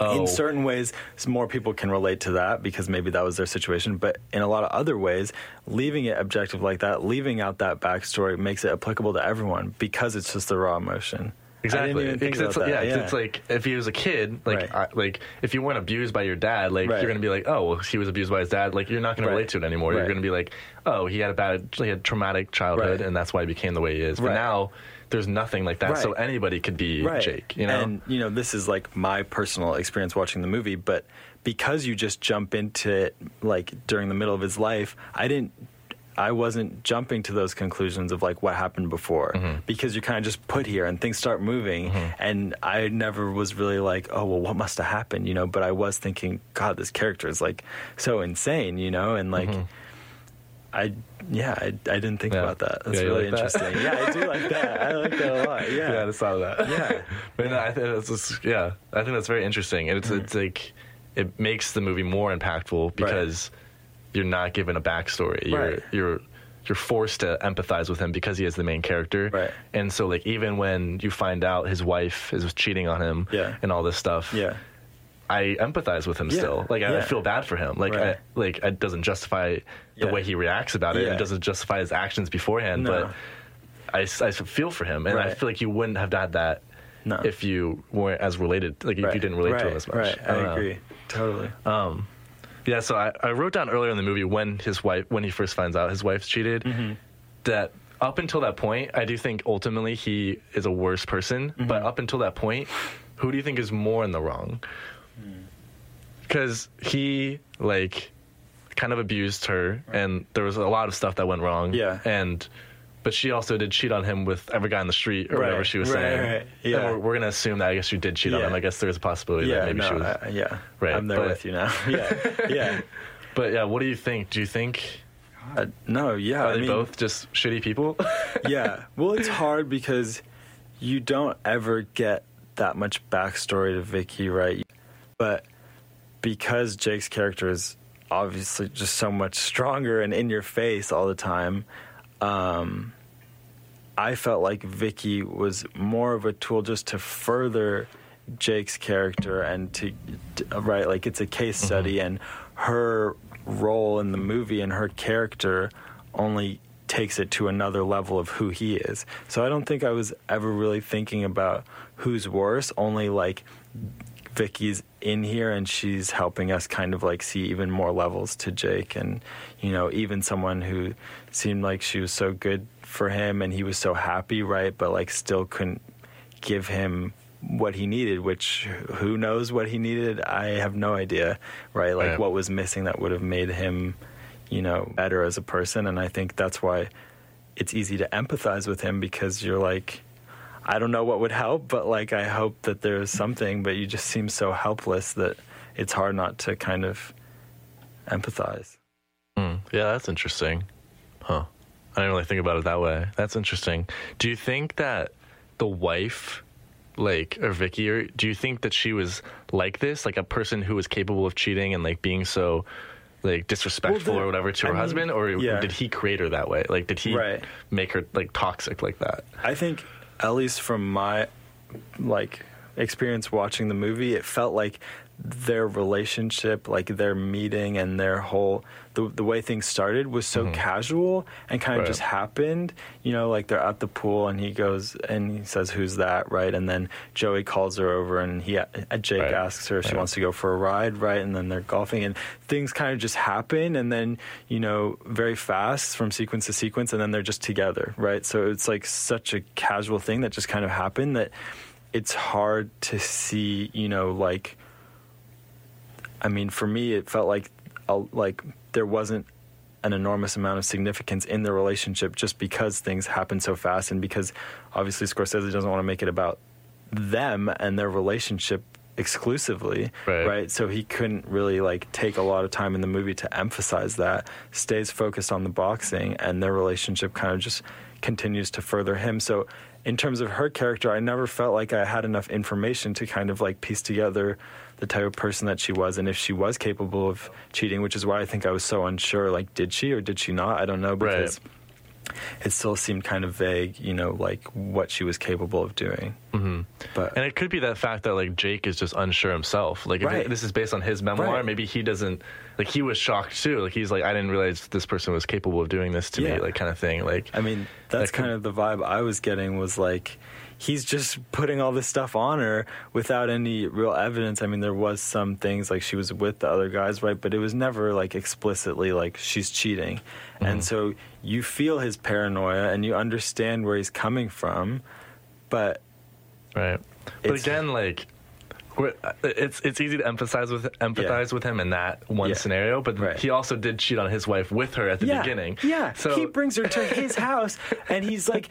oh, in certain ways, more people can relate to that because maybe that was their situation. But in a lot of other ways, leaving it objective like that, leaving out that backstory, makes it applicable to everyone because it's just the raw emotion. Exactly. didn't even think Because it's, yeah, 'cause it's like if he was a kid, like Right. I, like if you weren't abused by your dad, like Right. you're gonna be like, oh, well, he was abused by his dad. Like you're not gonna Right. relate to it anymore. You're gonna be like, oh, he had a bad, he had traumatic childhood, and that's why he became the way he is. But Right. now there's nothing like that, so anybody could be Jake. You know, And you know, this is like my personal experience watching the movie, but because you just jump into it like during the middle of his life, I didn't I wasn't jumping to those conclusions of like what happened before. Mm-hmm. because you're kind of just put here and things start moving and I never was really like oh well what must have happened? You know but I was thinking god this character is like so insane you know? And like I yeah I, I didn't think. Yeah. about that that's Yeah, really like that? interesting yeah I do like that I like that a lot yeah yeah, I just thought of that. Yeah. but no, I think that's just, yeah, I think that's very interesting, and it's mm. it's like it makes the movie more impactful because you're not given a backstory. You're Right. you're you're forced to empathize with him because he is the main character. Right. And so like even when you find out his wife is cheating on him Yeah. and all this stuff, Yeah. I empathize with him Yeah, still. Like I, I feel bad for him. Like Right. I, like it doesn't justify the Yeah. way he reacts about it. Yeah. It doesn't justify his actions beforehand. No. But I feel for him, and I feel like you wouldn't have had that No. if you weren't as related. Like if you didn't relate to him as much. Right. I, know. agree. Totally. Yeah, so I, I wrote down earlier in the movie when his wife when he first finds out his wife's cheated Mm-hmm. that up until that point I do think ultimately he is a worse person, Mm-hmm. but up until that point, who do you think is more in the wrong? Because he like kind of abused her, and there was a lot of stuff that went wrong. Yeah. and but she also did cheat on him with every guy on the street or Right, whatever she was right, saying. right, And yeah. we're, we're gonna assume that I guess you did cheat on him. I guess there's a possibility yeah. that maybe no, she was. I- yeah. Right, I'm there but- with you now. Yeah. Yeah. but yeah, what do you think? Do you think Uh, no. Yeah. Are I they mean, both just shitty people? yeah. Well, it's hard because you don't ever get that much backstory to Vickie, right? But because Jake's character is obviously just so much stronger and in your face all the time, um, I felt like Vickie was more of a tool just to further Jake's character and to, to right like it's a case study and her role in the movie and her character only takes it to another level of who he is. So I don't think I was ever really thinking about who's worse, only like Vickie's in here and she's helping us kind of like see even more levels to Jake and you know even someone who seemed like she was so good for him and he was so happy right? But like still couldn't give him what he needed which who knows what he needed? I have no idea right? Like what was missing that would have made him you know better as a person. And I think that's why it's easy to empathize with him because you're like I don't know what would help, but like I hope that there's something, but you just seem so helpless that it's hard not to kind of empathize. Hmm. Yeah, that's interesting. Huh. I didn't really think about it that way. That's interesting. Do you think that the wife, like, or Vickie, or do you think that she was like this, like a person who was capable of cheating and like being so, like, disrespectful there- or whatever to I her mean, husband, or yeah. did he create her that way? Like, did he Right. make her like toxic like that? I think, at least from my like experience watching the movie, it felt like their relationship, like their meeting and their whole the the way things started was so casual and kind of Right. just happened. You know, like they're at the pool and he goes and he says, "Who's that?" Right, and then Joey calls her over and he uh, Jake Right. asks her if she wants to go for a ride, right, and then they're golfing and things kind of just happen and then you know very fast from sequence to sequence and then they're just together, right? So it's like such a casual thing that just kind of happened that it's hard to see, you know, like I mean, for me, it felt like a, like there wasn't an enormous amount of significance in the relationship just because things happen so fast and because obviously Scorsese doesn't want to make it about them and their relationship exclusively Right. so he couldn't really like take a lot of time in the movie to emphasize that stays focused on the boxing and their relationship kind of just continues to further him so in terms of her character i never felt like i had enough information to kind of like piece together the type of person that she was and if she was capable of cheating which is why i think i was so unsure like did she or did she not i don't know Right. because it still seemed kind of vague you know like what she was capable of doing mm-hmm. but And it could be that fact that like Jake is just unsure himself. Like Right. it- this is based on his memoir, Right. maybe he doesn't like he was shocked too. Like he's like I didn't realize this person was capable of doing this to Yeah. me, like kind of thing. Like I mean, that's That could- kind of the vibe I was getting was like he's just putting all this stuff on her without any real evidence. I mean, there was some things like she was with the other guys, right? But it was never like explicitly like she's cheating. Mm-hmm. And so you feel his paranoia and you understand where he's coming from, but Right. But again, like it's it's easy to emphasize with empathize with him in that one Yeah. scenario, but Right. he also did cheat on his wife with her at the yeah, beginning. Yeah. So he brings her to his house and he's like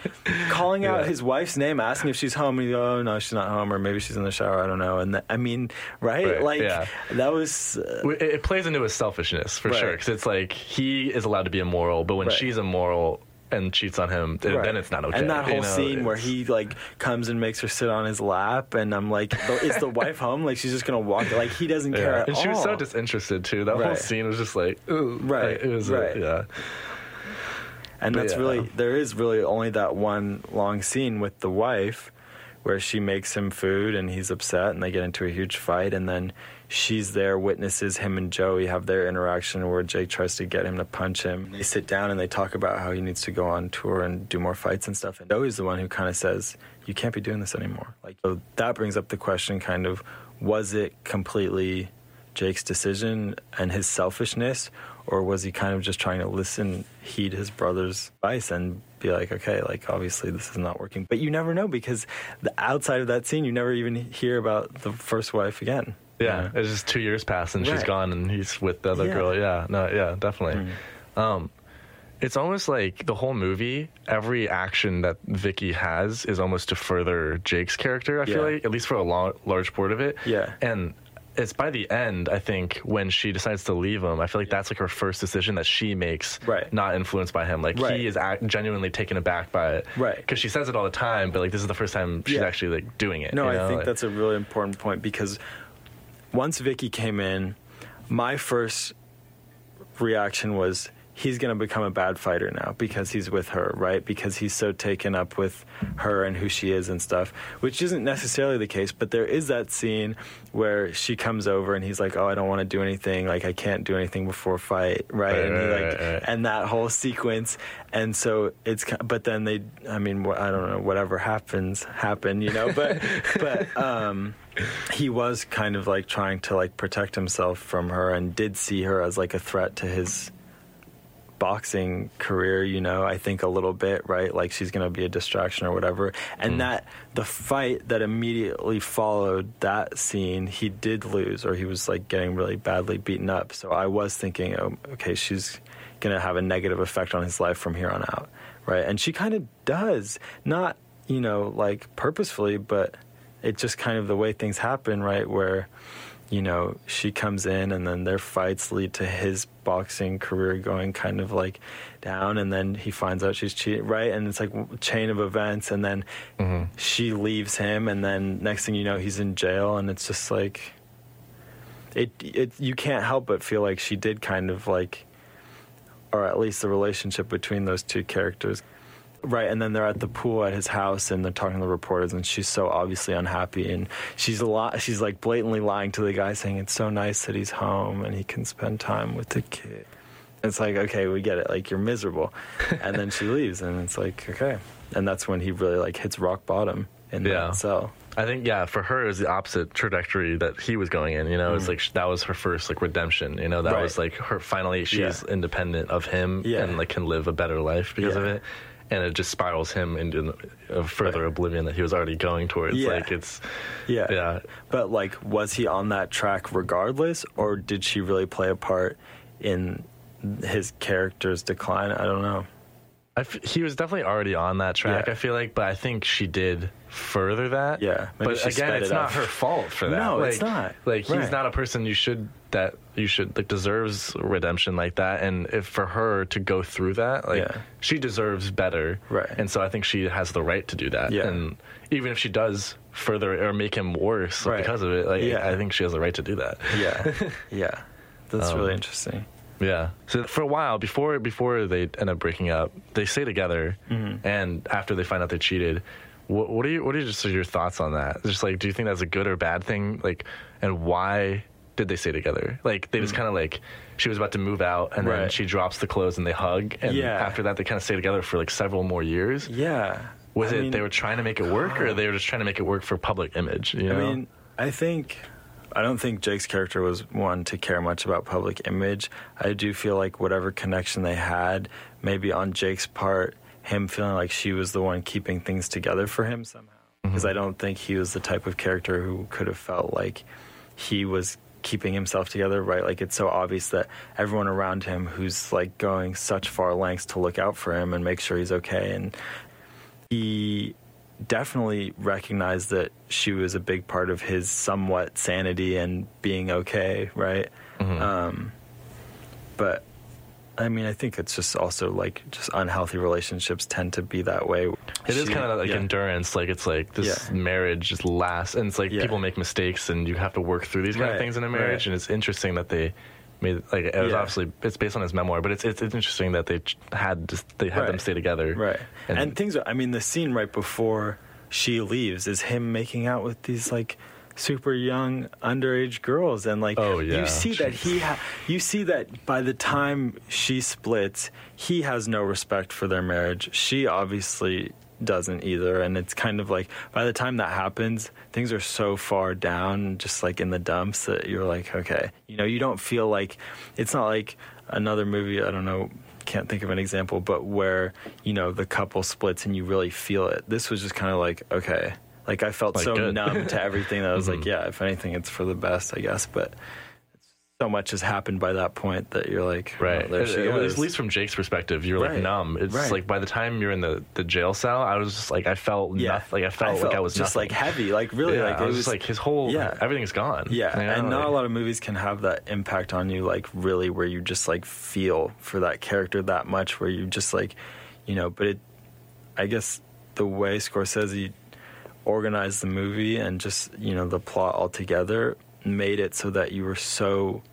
calling out Yeah. his wife's name, asking if she's home. And he goes, oh, no, she's not home, or maybe she's in the shower. I don't know. And th- I mean, right? Right, Like, yeah. that was. Uh, it, it plays into his selfishness for Right. sure, because it's like he is allowed to be immoral, but when she's immoral and cheats on him, Right. then it's not okay. And that you whole know? scene where he like comes and makes her sit on his lap, and I'm like, is the wife home? Like she's just gonna walk? Like he doesn't care Yeah. at And all. And she was so disinterested too. That whole scene was just like, ooh, Right, like, it was, right. yeah, And But that's yeah. really there is really only that one long scene with the wife where she makes him food and he's upset and they get into a huge fight and then she's there witnesses him and Joey have their interaction where Jake tries to get him to punch him. They sit down and they talk about how he needs to go on tour and do more fights and stuff. And Joey's the one who kind of says, "You can't be doing this anymore." Like so that brings up the question kind of was it completely Jake's decision and his selfishness, or was he kind of just trying to listen, heed his brother's advice, and be like, okay, like obviously this is not working. But you never know because the outside of that scene, you never even hear about the first wife again. Yeah, it's just two years pass and she's gone and he's with the other Yeah. girl. Yeah, no, yeah, definitely. Um, it's almost like the whole movie, every action that Vickie has is almost to further Jake's character. I feel like, at least for a large part of it. Yeah. and. It's by the end, I think, when she decides to leave him. I feel like that's like her first decision that she makes, Right. not influenced by him. Like Right. he is act- genuinely taken aback by it, Right. Because she says it all the time, but like this is the first time she's Yeah. actually like doing it. No, you I think Like- that's a really important point because once Vickie came in, my first reaction was he's going to become a bad fighter now because he's with her, right? Because he's so taken up with her and who she is and stuff, which isn't necessarily the case, but there is that scene where she comes over and he's like, "Oh, I don't want to do anything. Like I can't do anything before fight." Right? Right, and he like right, right. and that whole sequence and so it's but then they i mean i don't know whatever happens happen you know but but um he was kind of like trying to like protect himself from her and did see her as like a threat to his boxing career you know i think a little bit right? Like she's going to be a distraction or whatever. And mm. that the fight that immediately followed that scene he did lose or he was like getting really badly beaten up. So i was thinking oh, okay she's going to have a negative effect on his life from here on out right? And she kind of does. Not you know like purposefully but it's just kind of the way things happen right? Where you know, she comes in and then their fights lead to his boxing career going kind of like down and then he finds out she's cheating, right? And it's like a chain of events and then mm-hmm. she leaves him and then next thing you know he's in jail and it's just like it it you can't help but feel like she did kind of like or at least the relationship between those two characters Right, and then they're at the pool at his house, and they're talking to the reporters, and she's so obviously unhappy, and she's a lot. She's like blatantly lying to the guy, saying it's so nice that he's home and he can spend time with the kid. It's like, okay, we get it. Like you're miserable, and then she leaves, and it's like, okay, and that's when he really like hits rock bottom in Yeah. that cell. I think yeah, for her it was the opposite trajectory that he was going in. You know, it's like that was her first like redemption. You know, that Mm. Right. was like her finally she's Yeah. independent of him Yeah. and like can live a better life because of it. And it just spirals him into a further Right. oblivion that he was already going towards. Yeah. Like it's Yeah. Yeah. But like, was he on that track regardless, or did she really play a part in his character's decline? I don't know. I f- he was definitely already on that track. Yeah. I feel like, but I think she did further that. Yeah, but again, it's it not her fault for that. No, like, it's not. Like he's Right. not a person you should that you should like deserves redemption like that. And if for her to go through that, like Yeah. she deserves better. Right. And so I think she has the right to do that. Yeah. And even if she does further or make him worse Right. because of it, like Yeah. I think she has the right to do that. Yeah, yeah, that's Um, really interesting. Yeah. So for a while before before they end up breaking up, they stay together, Mm-hmm. and after they find out they cheated, what, what are you what are just your thoughts on that? Just like, do you think that's a good or bad thing? Like, and why did they stay together? Like, they just kind of like she was about to move out, and then Mm. She drops the clothes and they hug, and Yeah. after that they kind of stay together for like several more years. Yeah, Was I it mean, they were trying to make it work, or they were just trying to make it work for public image? You I mean, I think I don't think Jake's character was one to care much about public image. I do feel like whatever connection they had, maybe on Jake's part, him feeling like she was the one keeping things together for him somehow. Mm-hmm. Because I don't think he was the type of character who could have felt like he was keeping himself together, right? Like it's so obvious that everyone around him who's like going such far lengths to look out for him and make sure he's okay and he definitely recognized that she was a big part of his somewhat sanity and being okay, right? Mm-hmm. Um, but I mean, I think it's just also like just unhealthy relationships tend to be that way. It is She- kind of like yeah. endurance. Like it's like this Yeah. marriage just lasts, and it's like Yeah. people make mistakes, and you have to work through these kind of things in a marriage. right. And it's interesting that they made like it was Yeah. obviously it's based on his memoir, but it's it's, it's interesting that they had just, they had them stay together, Right. And, And, things are, I mean, the scene right before she leaves is him making out with these like super young underage girls and like Oh, yeah. you see that he ha- you see that by the time she splits he has no respect for their marriage she obviously doesn't either. And it's kind of like by the time that happens things are so far down just like in the dumps that you're like okay. You know you don't feel like it's not like another movie i don't know can't think of an example but where you know the couple splits and you really feel it. This was just kind of like okay. Like i felt Like, so numb to everything that i was like Mhm. yeah if anything it's for the best i guess. But so much has happened by that point that you're like oh, Right. there she At- goes. At least from Jake's perspective, you're like numb. It's Right. like by the time you're in the, the jail cell, I was just like I felt yeah nothing. Like I felt, I like I was just nothing. like heavy like really yeah, like I it was, was like his whole yeah. everything's gone. Yeah, you know? and not Like- a lot of movies can have that impact on you, like really, where you just like feel for that character that much, where you just like, you know. But it, I guess, the way Scorsese organized the movie and just you know the plot altogether made it so that you were so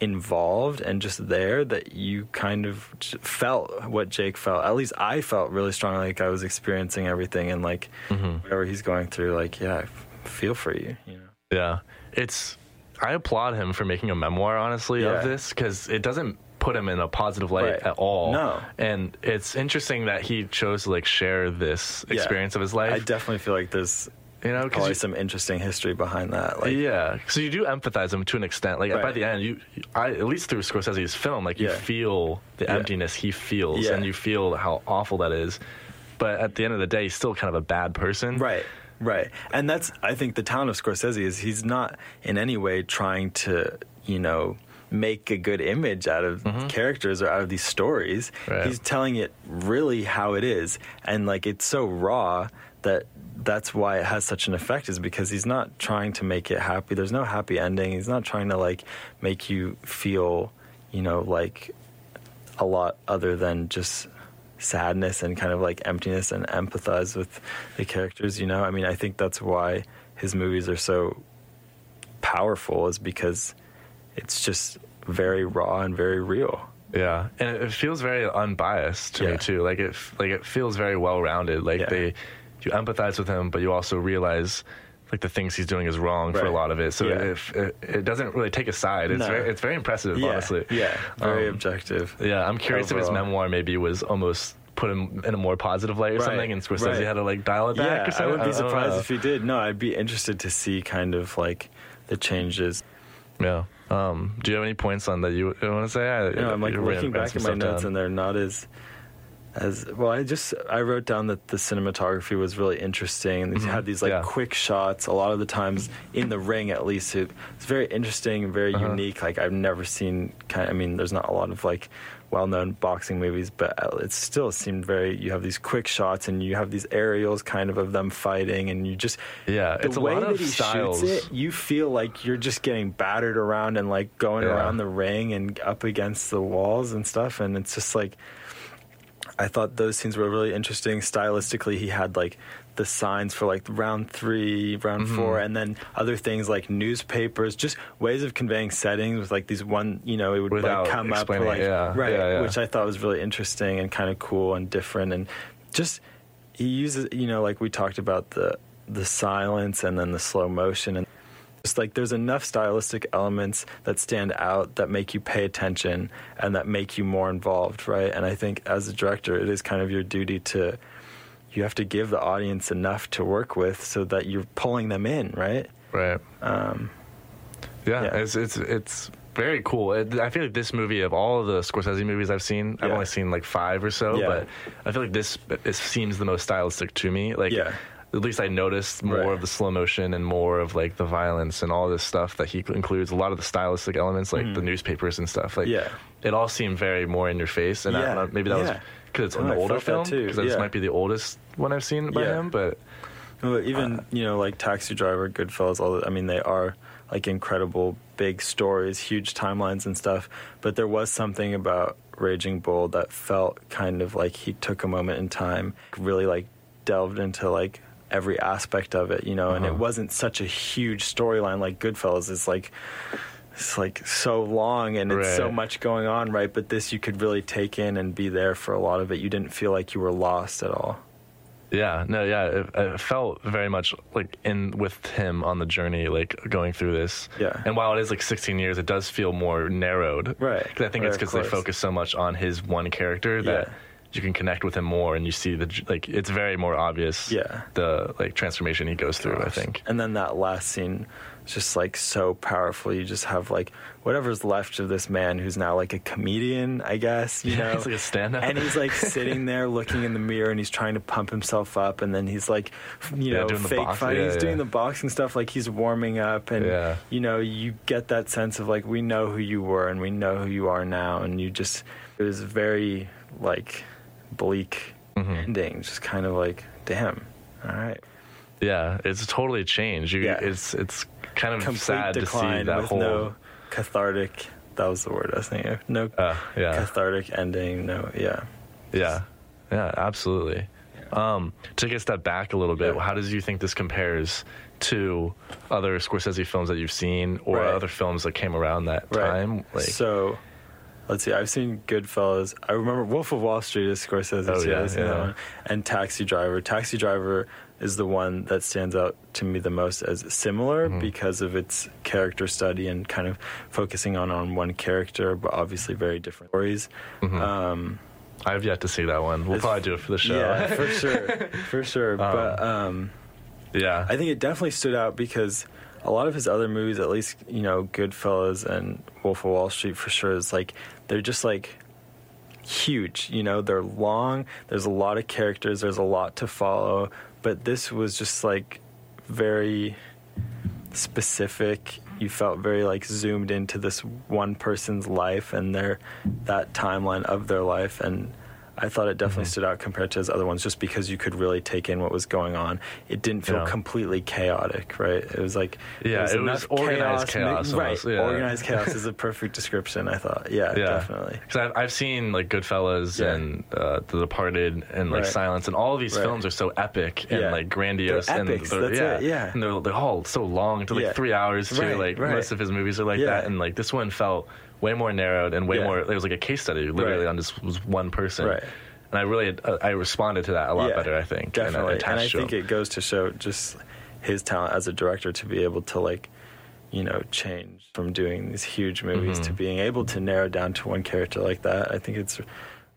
involved and just there that you kind of felt what Jake felt. At least I felt really strongly like I was experiencing everything and like Mhm. whatever he's going through. Like, yeah, I feel for you. You know. Yeah, it's. I applaud him for making a memoir, honestly, Yeah. of this because it doesn't put him in a positive light Right. at all. No. and it's interesting that he chose to like share this Yeah. experience of his life. I definitely feel like there's you know, probably you- some interesting history behind that. Like, yeah, so you do empathize him to an extent. Like by the end, you, I at least through Scorsese's film, like you feel the Yeah. emptiness he feels, Yeah. and you feel how awful that is. But at the end of the day, he's still kind of a bad person. right, right, and that's I think the talent of Scorsese is he's not in any way trying to you know make a good image out of characters or out of these stories. Mm-hmm. Right. He's telling it really how it is, and like it's so raw that that's why it has such an effect is because he's not trying to make it happy. There's no happy ending. He's not trying to like make you feel, you know, like a lot other than just sadness and kind of like emptiness and empathize with the characters, you know? I mean, I think that's why his movies are so powerful is because it's just very raw and very real. Yeah, and it, feels very unbiased to Yeah. me too. Like it, like it feels very well rounded. Like Yeah. they, you empathize with him, but you also realize. Like the things he's doing is wrong for a lot of it, so Yeah. if it, it doesn't really take a side. It's No. very, it's very impressive, yeah, honestly. Yeah, very Um, objective. Yeah, I'm curious if his memoir maybe was almost put him in a more positive light or Right, something, and Scorsese right. had to like dial it back Yeah, or I something. wouldn't be don't surprised if he did. No, I'd be interested to see kind of like the changes. Yeah. Um, do you have any points on that you, want to say? I, know, I'm like looking back at my notes down. and they're not as as well. I just I wrote down that the cinematography was really interesting and they had these like Mm-hmm. Yeah. quick shots. A lot of the times in the ring, at least, it, it's very interesting and very Uh-huh. unique. Like I've never seen kind. of, I mean, there's not a lot of like well-known boxing movies, but it still seemed very. You have these quick shots and you have these aerials, kind of of them fighting, and you just Yeah, the it's a way lot that of he styles. shoots it, you feel like you're just getting battered around and like going Yeah. around the ring and up against the walls and stuff. And it's just like, I thought those scenes were really interesting. Stylistically, he had like the signs for like round three, round Mm-hmm. four, and then other things like newspapers, just ways of conveying settings with like these one, you know, it would Without like come up like yeah, right, yeah, yeah. which I thought was really interesting and kind of cool and different and just he uses you know like we talked about the the silence and then the slow motion and just like there's enough stylistic elements that stand out that make you pay attention and that make you more involved right and i think as a director it is kind of your duty to you have to give the audience enough to work with so that you're pulling them in right Right. um, Yeah, Yeah. it's it's it's very cool. I feel like this movie of all of the Scorsese movies I've seen, I've only seen like five or so, Yeah. but I feel like this it seems the most stylistic to me. Like, Yeah. At least I noticed more Right. of the slow motion and more of like the violence and all this stuff that he includes. A lot of the stylistic elements, like the newspapers and stuff. Like, Mm-hmm. Yeah. it all seemed very more in your face. And I Yeah. don't know, maybe that was because it's Oh, an I older film. Because this might be the oldest one I've seen by Yeah. him, but. Well, even Uh, you know, like Taxi Driver, Goodfellas. All the, I mean, they are like incredible big stories, huge timelines and stuff. But there was something about Raging Bull that felt kind of like he took a moment in time, really like delved into like every aspect of it, you know. And it Uh-huh. wasn't such a huge storyline like Goodfellas is like it's like so long and it's so much going on, right? But this you could really take in and be there for a lot of it. You didn't feel like you were lost at all. Yeah, no, yeah, it, it felt very much like in with him on the journey, like going through this. Yeah. And while it is like 16 years, it does feel more narrowed. Right. 'Cause I think Right, it's because they focus so much on his one character that Yeah. You can connect with him more, and you see the like it's very more obvious. Yeah. The like transformation he goes through. I think. And then that last scene is just like so powerful. You just have like whatever's left of this man who's now like a comedian, I guess, you Yeah, know. like a stand-up. And he's like sitting there looking in the mirror and he's trying to pump himself up and then he's like you Yeah, know, fake fighting. yeah, he's doing the boxing stuff like he's warming up and you know, you get that sense of like we know who you were and we know who you are now and you just it was very like bleak Mm-hmm. ending. Just kind of like, damn. All right. Yeah, it's totally changed. You, Yeah. it's it's kind of complete sad to see decline that with whole. no cathartic. That was the word I was thinking. of. No Uh, yeah. cathartic ending. No, yeah. Yeah, yeah, absolutely. Um, to take a step back a little bit, Yeah. how does you think this compares to other Scorsese films that you've seen, or Right. other films that came around that Right. time? Like, so, let's see. I've seen Goodfellas. I remember Wolf of Wall Street is Scorsese. Oh, yeah, that yeah. one. And Taxi Driver. Taxi Driver is the one that stands out to me the most as similar Mm-hmm. because of its character study and kind of focusing on on one character, but obviously very different stories. Mm-hmm. Um, I've yet to see that one. We'll probably do it for the show. yeah, for sure, for sure. but um, yeah, I think it definitely stood out because a lot of his other movies, at least you know, Goodfellas and Wolf of Wall Street, for sure, is like they're just like huge. You know, they're long. There's a lot of characters. There's a lot to follow. But this was just like very specific. You felt very like zoomed into this one person's life and their that timeline of their life and I thought it definitely Mm-hmm. stood out compared to his other ones just because you could really take in what was going on. It didn't feel Yeah. completely chaotic, right? It was like Yeah, it was organized chaos mi- right? yeah. Organized chaos is a perfect description. I thought, yeah, yeah, definitely. Because I've, I've seen like Goodfellas Yeah. and uh, The Departed and like Right. Silence, and all of these Right. films are so epic and like grandiose. They're and epics, they're- yeah, it, yeah. and they're, they're all so long to like three hours too. Right, like most of his movies are like that, and like this one felt way more narrowed and way Yeah. more. It was like a case study, literally Right. on just was one person. Right. And I really, uh, I responded to that a lot Yeah, better. I think definitely, and, and, I think it goes to show just his talent as a director to be able to like, you know, change from doing these huge movies Mm-hmm. to being able to narrow down to one character like that. I think it's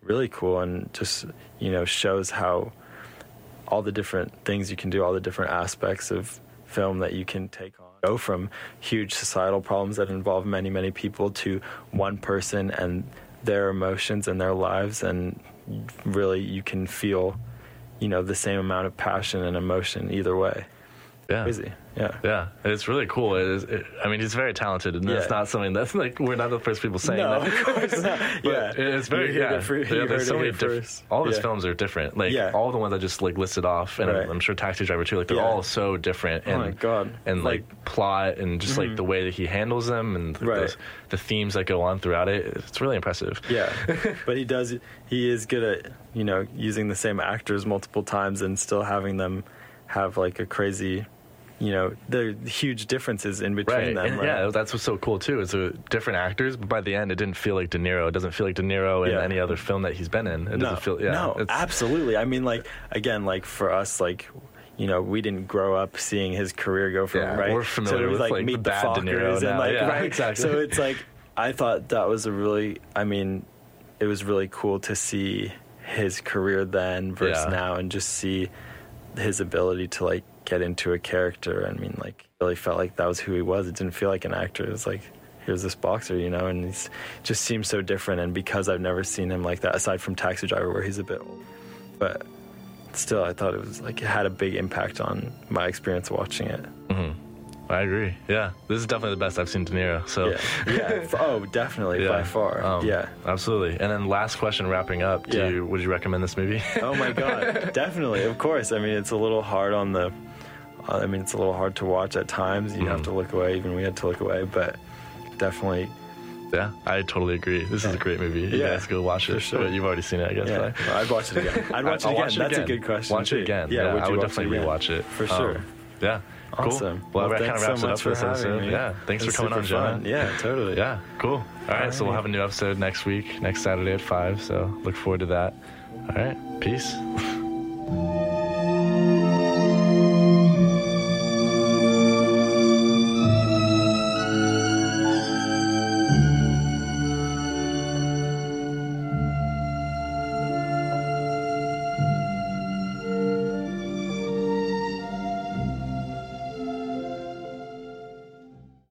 really cool and just you know shows how all the different things you can do, all the different aspects of film that you can take on. Go from huge societal problems that involve many, many people to one person and their emotions and their lives, and really you can feel, you know, the same amount of passion and emotion either way. Yeah. Crazy, yeah. Yeah, it's really cool. It is, it, I mean, he's very talented, and that's not something that's like we're not the first people saying No, that. of course not. Yeah, it's very yeah. for- yeah there's so many different. All of his Yeah. films are different. Like Yeah. all the ones I just like listed off, and Right. I'm sure Taxi Driver too. Like they're Yeah. all so different. Oh And, my God. And like, Like- plot and just like mm-hmm. the way that he handles them and the, Right. the, the themes that go on throughout it. It's really impressive. Yeah, but he does. He is good at you know using the same actors multiple times and still having them have like a crazy, you know, the huge differences in between Right. them. And right? yeah, that's what's so cool too. Is different actors, but by the end, it didn't feel like De Niro. It doesn't feel like De Niro in Yeah. any other film that he's been in. It no, doesn't feel. Yeah. no, it's- absolutely. I mean, like again, like for us, like. You know, we didn't grow up seeing his career go from Yeah, right. we're familiar so with, like, like, meet the the, bad De Niro Fockers and now. like Yeah, right. exactly. So it's like I thought that was a really. I mean, it was really cool to see his career then versus Yeah. now, and just see his ability to like get into a character. I mean, like really felt like that was who he was. It didn't feel like an actor. It was like here's this boxer, you know, and he's just seems so different. And because I've never seen him like that, aside from Taxi Driver, where he's a bit old, but still, I thought it was like it had a big impact on my experience watching it. I agree. Yeah, this is definitely the best I've seen De Niro. So. Yeah, yeah. Oh, definitely, by far. Um, yeah. absolutely. And then last question, wrapping up. Do Yeah. you would you recommend this movie? Oh my god, definitely, of course. I mean, it's a little hard on the. I mean, it's a little hard to watch at times. You have Mm-hmm. to look away. Even we had to look away, but definitely. yeah, I totally agree. This is a great movie. You Yeah, guys go watch it. sure. But you've already seen it, I guess. Yeah, right? I'd watch it again. I'd watch it again. watch it That's again. a good question. Watch it again. Yeah, would I would definitely it again? rewatch it for Um, sure. yeah. Awesome. Cool. Well, Well, that kind of wraps so it up for this episode. me. Yeah. Thanks for coming on, Jonah. Yeah, totally. Yeah, cool. All right, so we'll have a new episode next week, next Saturday at 5. So look forward to that. All right, peace.